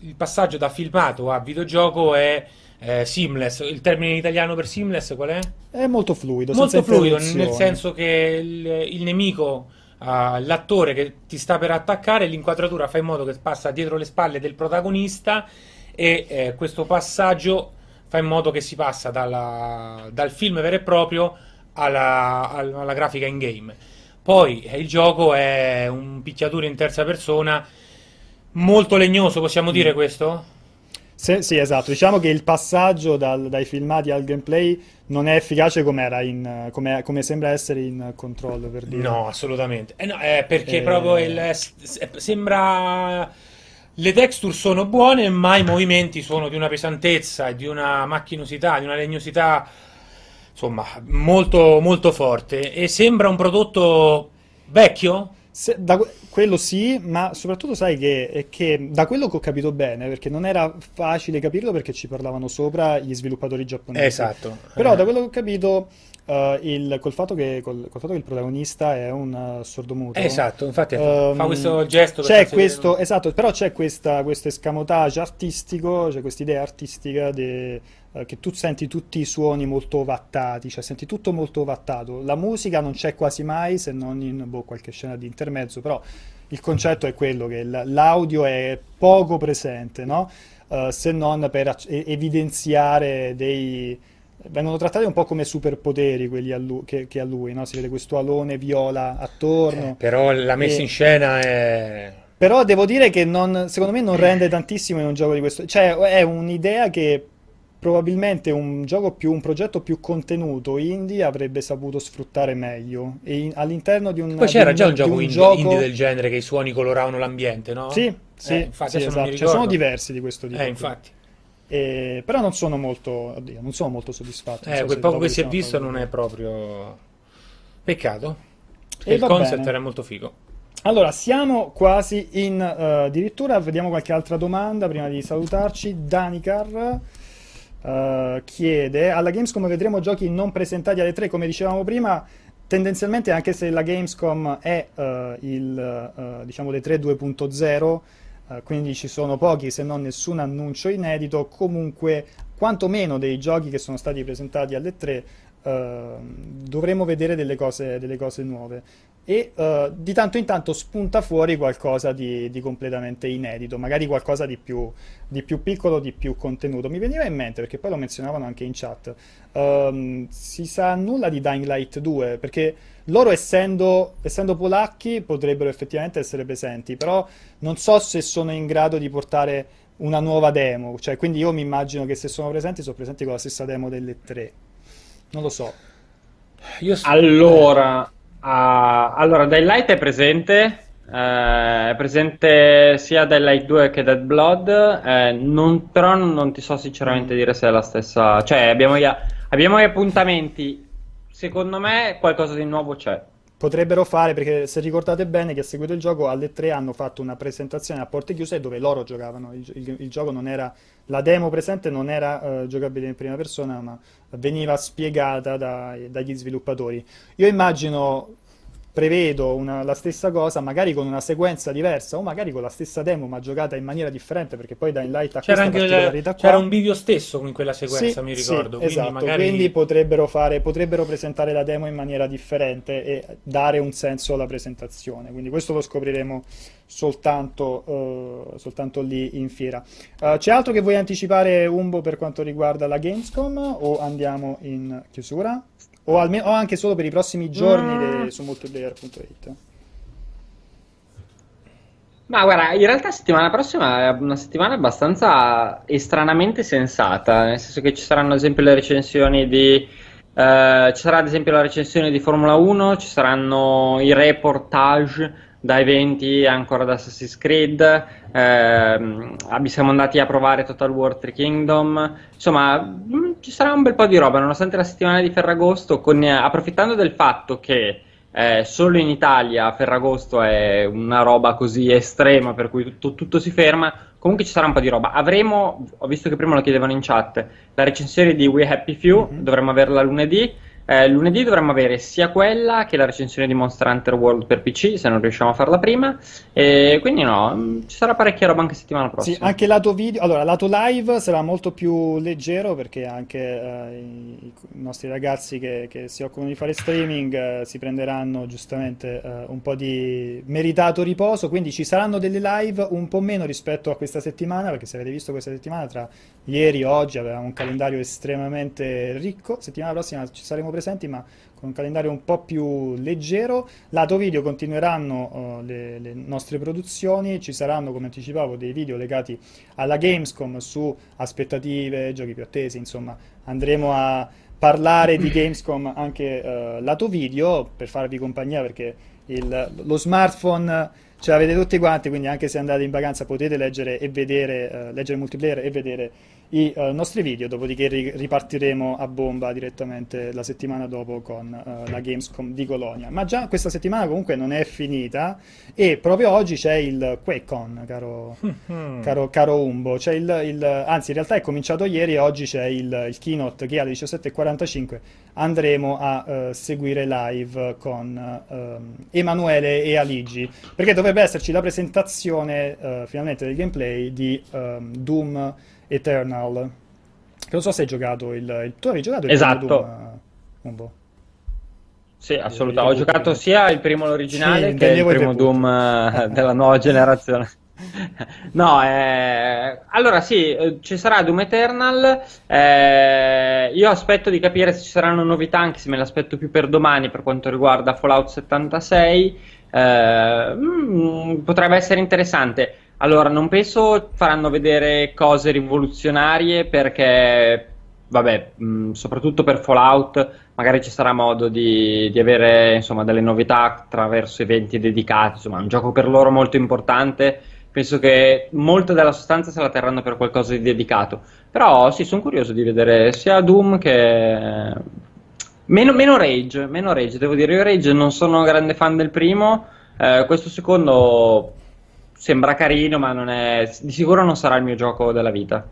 il passaggio da filmato a videogioco è eh, seamless. Il termine in italiano per seamless qual è? È molto fluido, Molto fluido, nel senso che il, il nemico, ah, l'attore che ti sta per attaccare, l'inquadratura fa in modo che passa dietro le spalle del protagonista e eh, questo passaggio fa in modo che si passa dalla- dal film vero e proprio alla, alla- grafica in game. Poi eh, il gioco è un picchiatore in terza persona molto legnoso, possiamo dire Mm. questo? Sì, sì, esatto. Diciamo che il passaggio dal- dai filmati al gameplay non è efficace come era in, come, come sembra essere in Control, per dire. No, assolutamente. Eh no, eh, perché Eh. proprio il, s- s- sembra. Le texture sono buone, ma i movimenti sono di una pesantezza di una macchinosità, di una legnosità, insomma, molto, molto forte. E sembra un prodotto vecchio? Se- da quello sì, ma soprattutto sai che, che da quello che ho capito bene, perché non era facile capirlo perché ci parlavano sopra gli sviluppatori giapponesi. Esatto. Però Eh. da quello che ho capito, eh, il- col fatto che, col, col fatto che il protagonista è un eh, sordomuto. Esatto, infatti ehm, fa questo gesto C'è questo, esatto, però c'è questa, questo escamotage artistico, c'è questa idea artistica de- eh, che tu senti tutti i suoni molto ovattati, cioè senti tutto molto ovattato. La musica non c'è quasi mai, se non in boh, qualche scena di intermezzo, però il concetto è quello che l'audio è poco presente, no? Se non per ac- evidenziare dei... Vengono trattati un po' come superpoteri quelli a lu- che, che ha lui, no? Si vede questo alone viola attorno. Eh, però la messa E- in scena è. Però devo dire che non- secondo me non rende tantissimo in un gioco di questo. Cioè, è un'idea che probabilmente un gioco più, un progetto più contenuto indie avrebbe saputo sfruttare meglio. E in- all'interno di un, Poi c'era di già un gioco indie, gioco- indie del genere che i suoni coloravano l'ambiente, no? Sì, sì, Eh, infatti, sì, esatto. ne sono diversi di questo tipo. Eh, infatti. E- però non sono molto, oddio, non sono molto soddisfatto. Eh, so quel poco che si è riusciamo a visto non è proprio. Peccato. E il concept bene. era molto figo. Allora, siamo quasi in eh, addirittura, vediamo qualche altra domanda prima di salutarci. Danicar eh, chiede, alla Gamescom vedremo giochi non presentati alle 3, come dicevamo prima, tendenzialmente anche se la Gamescom è eh, il, eh, diciamo, le 3 2.0, eh, quindi ci sono pochi se non nessun annuncio inedito, comunque quantomeno dei giochi che sono stati presentati alle 3 eh, dovremo vedere delle cose, delle cose nuove. E uh, di tanto in tanto spunta fuori qualcosa di, di completamente inedito, magari qualcosa di più, di più, piccolo, di più contenuto. Mi veniva in mente, perché poi lo menzionavano anche in chat, um, si sa nulla di Dying Light 2, perché loro essendo, essendo polacchi potrebbero effettivamente essere presenti, però non so se sono in grado di portare una nuova demo, cioè, quindi io mi immagino che se sono presenti sono presenti con la stessa demo delle tre. Non lo so. Io so... Allora, Uh, allora, Daylight è presente, uh, è presente sia Daylight 2 che Dead Blood, uh, non, però non ti so sinceramente dire se è la stessa, cioè abbiamo gli, abbiamo gli appuntamenti, secondo me qualcosa di nuovo c'è. Potrebbero fare, perché se ricordate bene che ha seguito il gioco, alle 3 hanno fatto una presentazione a porte chiuse dove loro giocavano, il, il, il gioco non era, la demo presente non era giocabile in prima persona, ma veniva spiegata da, dagli sviluppatori. Io immagino prevedo una, la stessa cosa, magari con una sequenza diversa o magari con la stessa demo ma giocata in maniera differente perché poi Dying Light ha c'era anche particolarità c'era un video stesso in quella sequenza, sì, mi ricordo. Sì, quindi esatto, magari... quindi potrebbero, fare, potrebbero presentare la demo in maniera differente e dare un senso alla presentazione. Quindi questo lo scopriremo soltanto, uh, soltanto lì in fiera. Uh, c'è altro che vuoi anticipare, Umbo, per quanto riguarda la Gamescom o andiamo in chiusura? O, almeno, o anche solo per i prossimi giorni mm. su multiplayer.it. Ma guarda, in realtà settimana prossima è una settimana abbastanza estranamente sensata, nel senso che ci saranno ad esempio le recensioni di... Uh, ci sarà ad esempio la recensione di Formula 1, ci saranno i reportage da eventi ancora da Assassin's Creed, ehm, siamo andati a provare Total War 3 Kingdom, insomma mh, mm, ci sarà un bel po' di roba, nonostante la settimana di Ferragosto, con, eh, approfittando del fatto che eh, solo in Italia Ferragosto è una roba così estrema per cui tutto, tutto, si ferma, comunque ci sarà un po' di roba. Avremo, ho visto che prima lo chiedevano in chat, la recensione di We Happy Few, mm-hmm. dovremmo averla lunedì. Eh, lunedì dovremmo avere sia quella che la recensione di Monster Hunter World per PC, se non riusciamo a farla prima. E quindi no, mm, ci sarà parecchia roba anche settimana prossima. Sì, anche lato video, allora lato live sarà molto più leggero perché anche eh, i, i, nostri ragazzi che, che, si occupano di fare streaming eh, si prenderanno giustamente eh, un po' di meritato riposo, quindi ci saranno delle live un po' meno rispetto a questa settimana, perché se avete visto questa settimana tra ieri e oggi avevamo un calendario estremamente ricco, settimana prossima ci saremo presenti, ma con un calendario un po' più leggero. Lato video continueranno uh, le, le, nostre produzioni, ci saranno, come anticipavo, dei video legati alla Gamescom su aspettative, giochi più attesi, insomma, andremo a parlare di Gamescom anche uh, lato video per farvi compagnia perché il, lo smartphone ce l'avete tutti quanti, quindi anche se andate in vacanza potete leggere e vedere, uh, leggere multiplayer e vedere i uh, nostri video, dopodiché ri- ripartiremo a bomba direttamente la settimana dopo con uh, la Gamescom di Colonia. Ma già questa settimana comunque non è finita e proprio oggi c'è il QuakeCon, caro, caro, caro Umbo. Il, il, anzi, in realtà è cominciato ieri e oggi c'è il, il keynote che alle 17.45 andremo a uh, seguire live con Emanuele e Aligi, perché dovrebbe esserci la presentazione finalmente del gameplay di um, Doom Eternal. Che non so se hai giocato il, il tu avevi giocato il esatto. Doom, uh. Sì, assolutamente. Ho giocato sia il primo originale sì, che il primo Doom uh, della nuova generazione. no, eh... allora sì, eh, ci sarà Doom Eternal. Eh... Io aspetto di capire se ci saranno novità, anche se me l'aspetto più per domani per quanto riguarda Fallout 76. Eh... Mm, potrebbe essere interessante. Allora, non penso faranno vedere cose rivoluzionarie perché, vabbè, mh, soprattutto per Fallout, magari ci sarà modo di, di avere insomma, delle novità attraverso eventi dedicati. Insomma, è un gioco per loro molto importante. Penso che molta della sostanza se la terranno per qualcosa di dedicato. Però sì, sono curioso di vedere sia Doom che. Meno, meno Rage, meno Rage, devo dire. Io Rage non sono grande fan del primo. Eh, questo secondo sembra carino, ma non è, di sicuro non sarà il mio gioco della vita.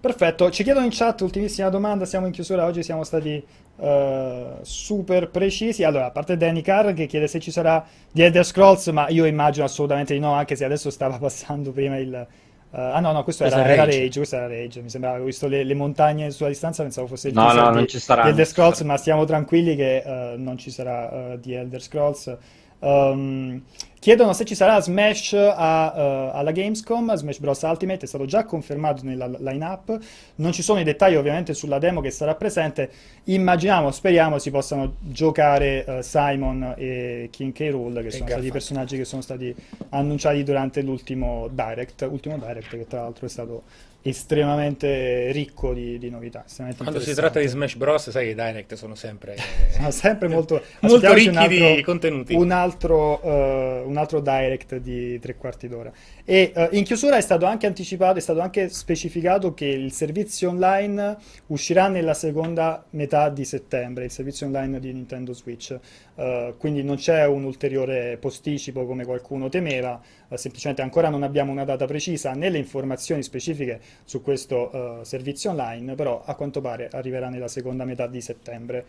Perfetto, ci chiedono in chat, ultimissima domanda, siamo in chiusura, oggi siamo stati uh, super precisi. Allora, a parte Danny Carr che chiede se ci sarà di Elder Scrolls, ma io immagino assolutamente di no, anche se adesso stava passando prima il... Uh, ah no, no, questo, era, era, Rage. Rage. questo era Rage, mi sembrava, ho visto le, le, montagne sulla distanza, pensavo fosse il no, no, di, non ci sarà, di Elder Scrolls, ma stiamo tranquilli che uh, non ci sarà di Elder Scrolls. Um, chiedono se ci sarà Smash a, uh, alla Gamescom, Smash Bros. Ultimate è stato già confermato nella line-up, non ci sono i dettagli ovviamente sulla demo che sarà presente, immaginiamo, speriamo si possano giocare uh, Simon e King K. Rool, che sono stati i personaggi che sono stati annunciati durante l'ultimo Direct, ultimo Direct che tra l'altro è stato estremamente ricco di, di novità. Quando si tratta di Smash Bros, sai, i direct sono sempre, sono sempre molto, molto ricchi altro, di contenuti. Un altro, uh, un altro, direct di tre quarti d'ora. E uh, in chiusura è stato anche anticipato, è stato anche specificato che il servizio online uscirà nella seconda metà di settembre, il servizio online di Nintendo Switch. Uh, quindi non c'è un ulteriore posticipo come qualcuno temeva, semplicemente ancora non abbiamo una data precisa né le informazioni specifiche su questo uh, servizio online, però a quanto pare arriverà nella seconda metà di settembre.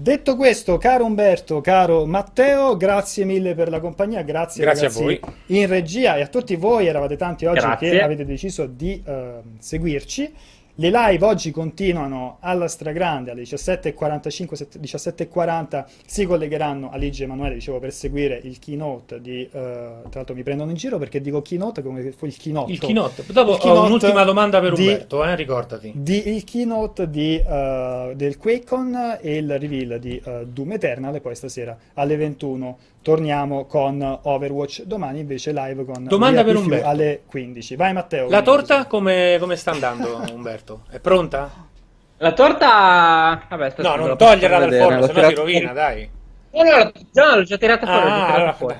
Detto questo, caro Umberto, caro Matteo, grazie mille per la compagnia, grazie, grazie a voi in regia e a tutti voi, eravate tanti oggi grazie. che avete deciso di uh, seguirci. Le live oggi continuano alla stragrande alle 17.45, 17.40 si collegheranno a Ligi Emanuele, dicevo, per seguire il keynote di... Uh, tra l'altro mi prendono in giro perché dico keynote come fosse il keynote. Il keynote. Dopo il keynote ho un'ultima domanda per Umberto, di, eh, ricordati. Di, il keynote di, uh, del QuakeCon e il reveal di uh, Doom Eternal e poi stasera alle 21 torniamo con Overwatch. Domani invece live con Domanda per Umberto. alle 15. Vai Matteo. La torta come, come sta andando Umberto? È pronta? La torta... Vabbè, aspetta, no, non toglierla dal forno, sennò si rovina, dai. No, no, no, l'ho già tirata fuori. Ah, tirata allora, fuori.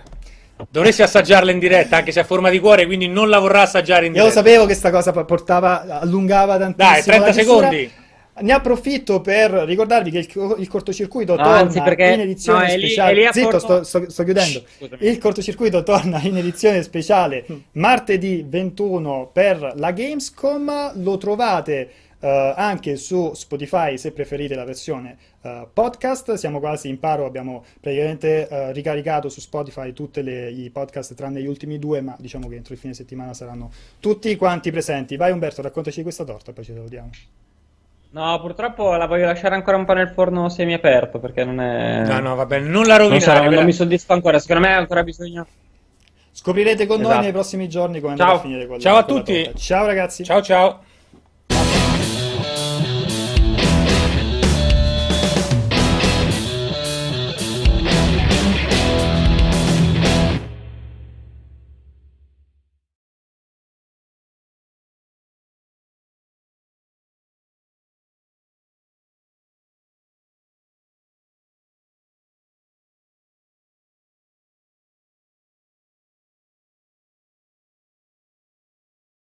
Dovresti assaggiarla in diretta, anche se a forma di cuore, quindi non la vorrà assaggiare in diretta. Io lo sapevo che questa cosa portava, allungava tantissimo. Dai, 30 secondi. Ne approfitto per ricordarvi che il, il cortocircuito no, torna anzi, perché... in edizione no, speciale. Lì, Zitto, porto... sto, sto, sto, chiudendo. Scusami. Il cortocircuito torna in edizione speciale martedì 21 per la Gamescom. Lo trovate uh, anche su Spotify se preferite la versione uh, podcast. Siamo quasi in paro, abbiamo praticamente uh, ricaricato su Spotify tutti i podcast tranne gli ultimi due, ma diciamo che entro il fine settimana saranno tutti quanti presenti. Vai Umberto, raccontaci questa torta, poi ci salutiamo. No, purtroppo la voglio lasciare ancora un po' nel forno semiaperto perché non è. No, no, va bene, non la rovinare. Non, so, non mi soddisfa ancora, secondo me ha ancora bisogno. Scoprirete con esatto. noi nei prossimi giorni come andrà a finire con Ciao a tutti. Ciao ragazzi. Ciao ciao.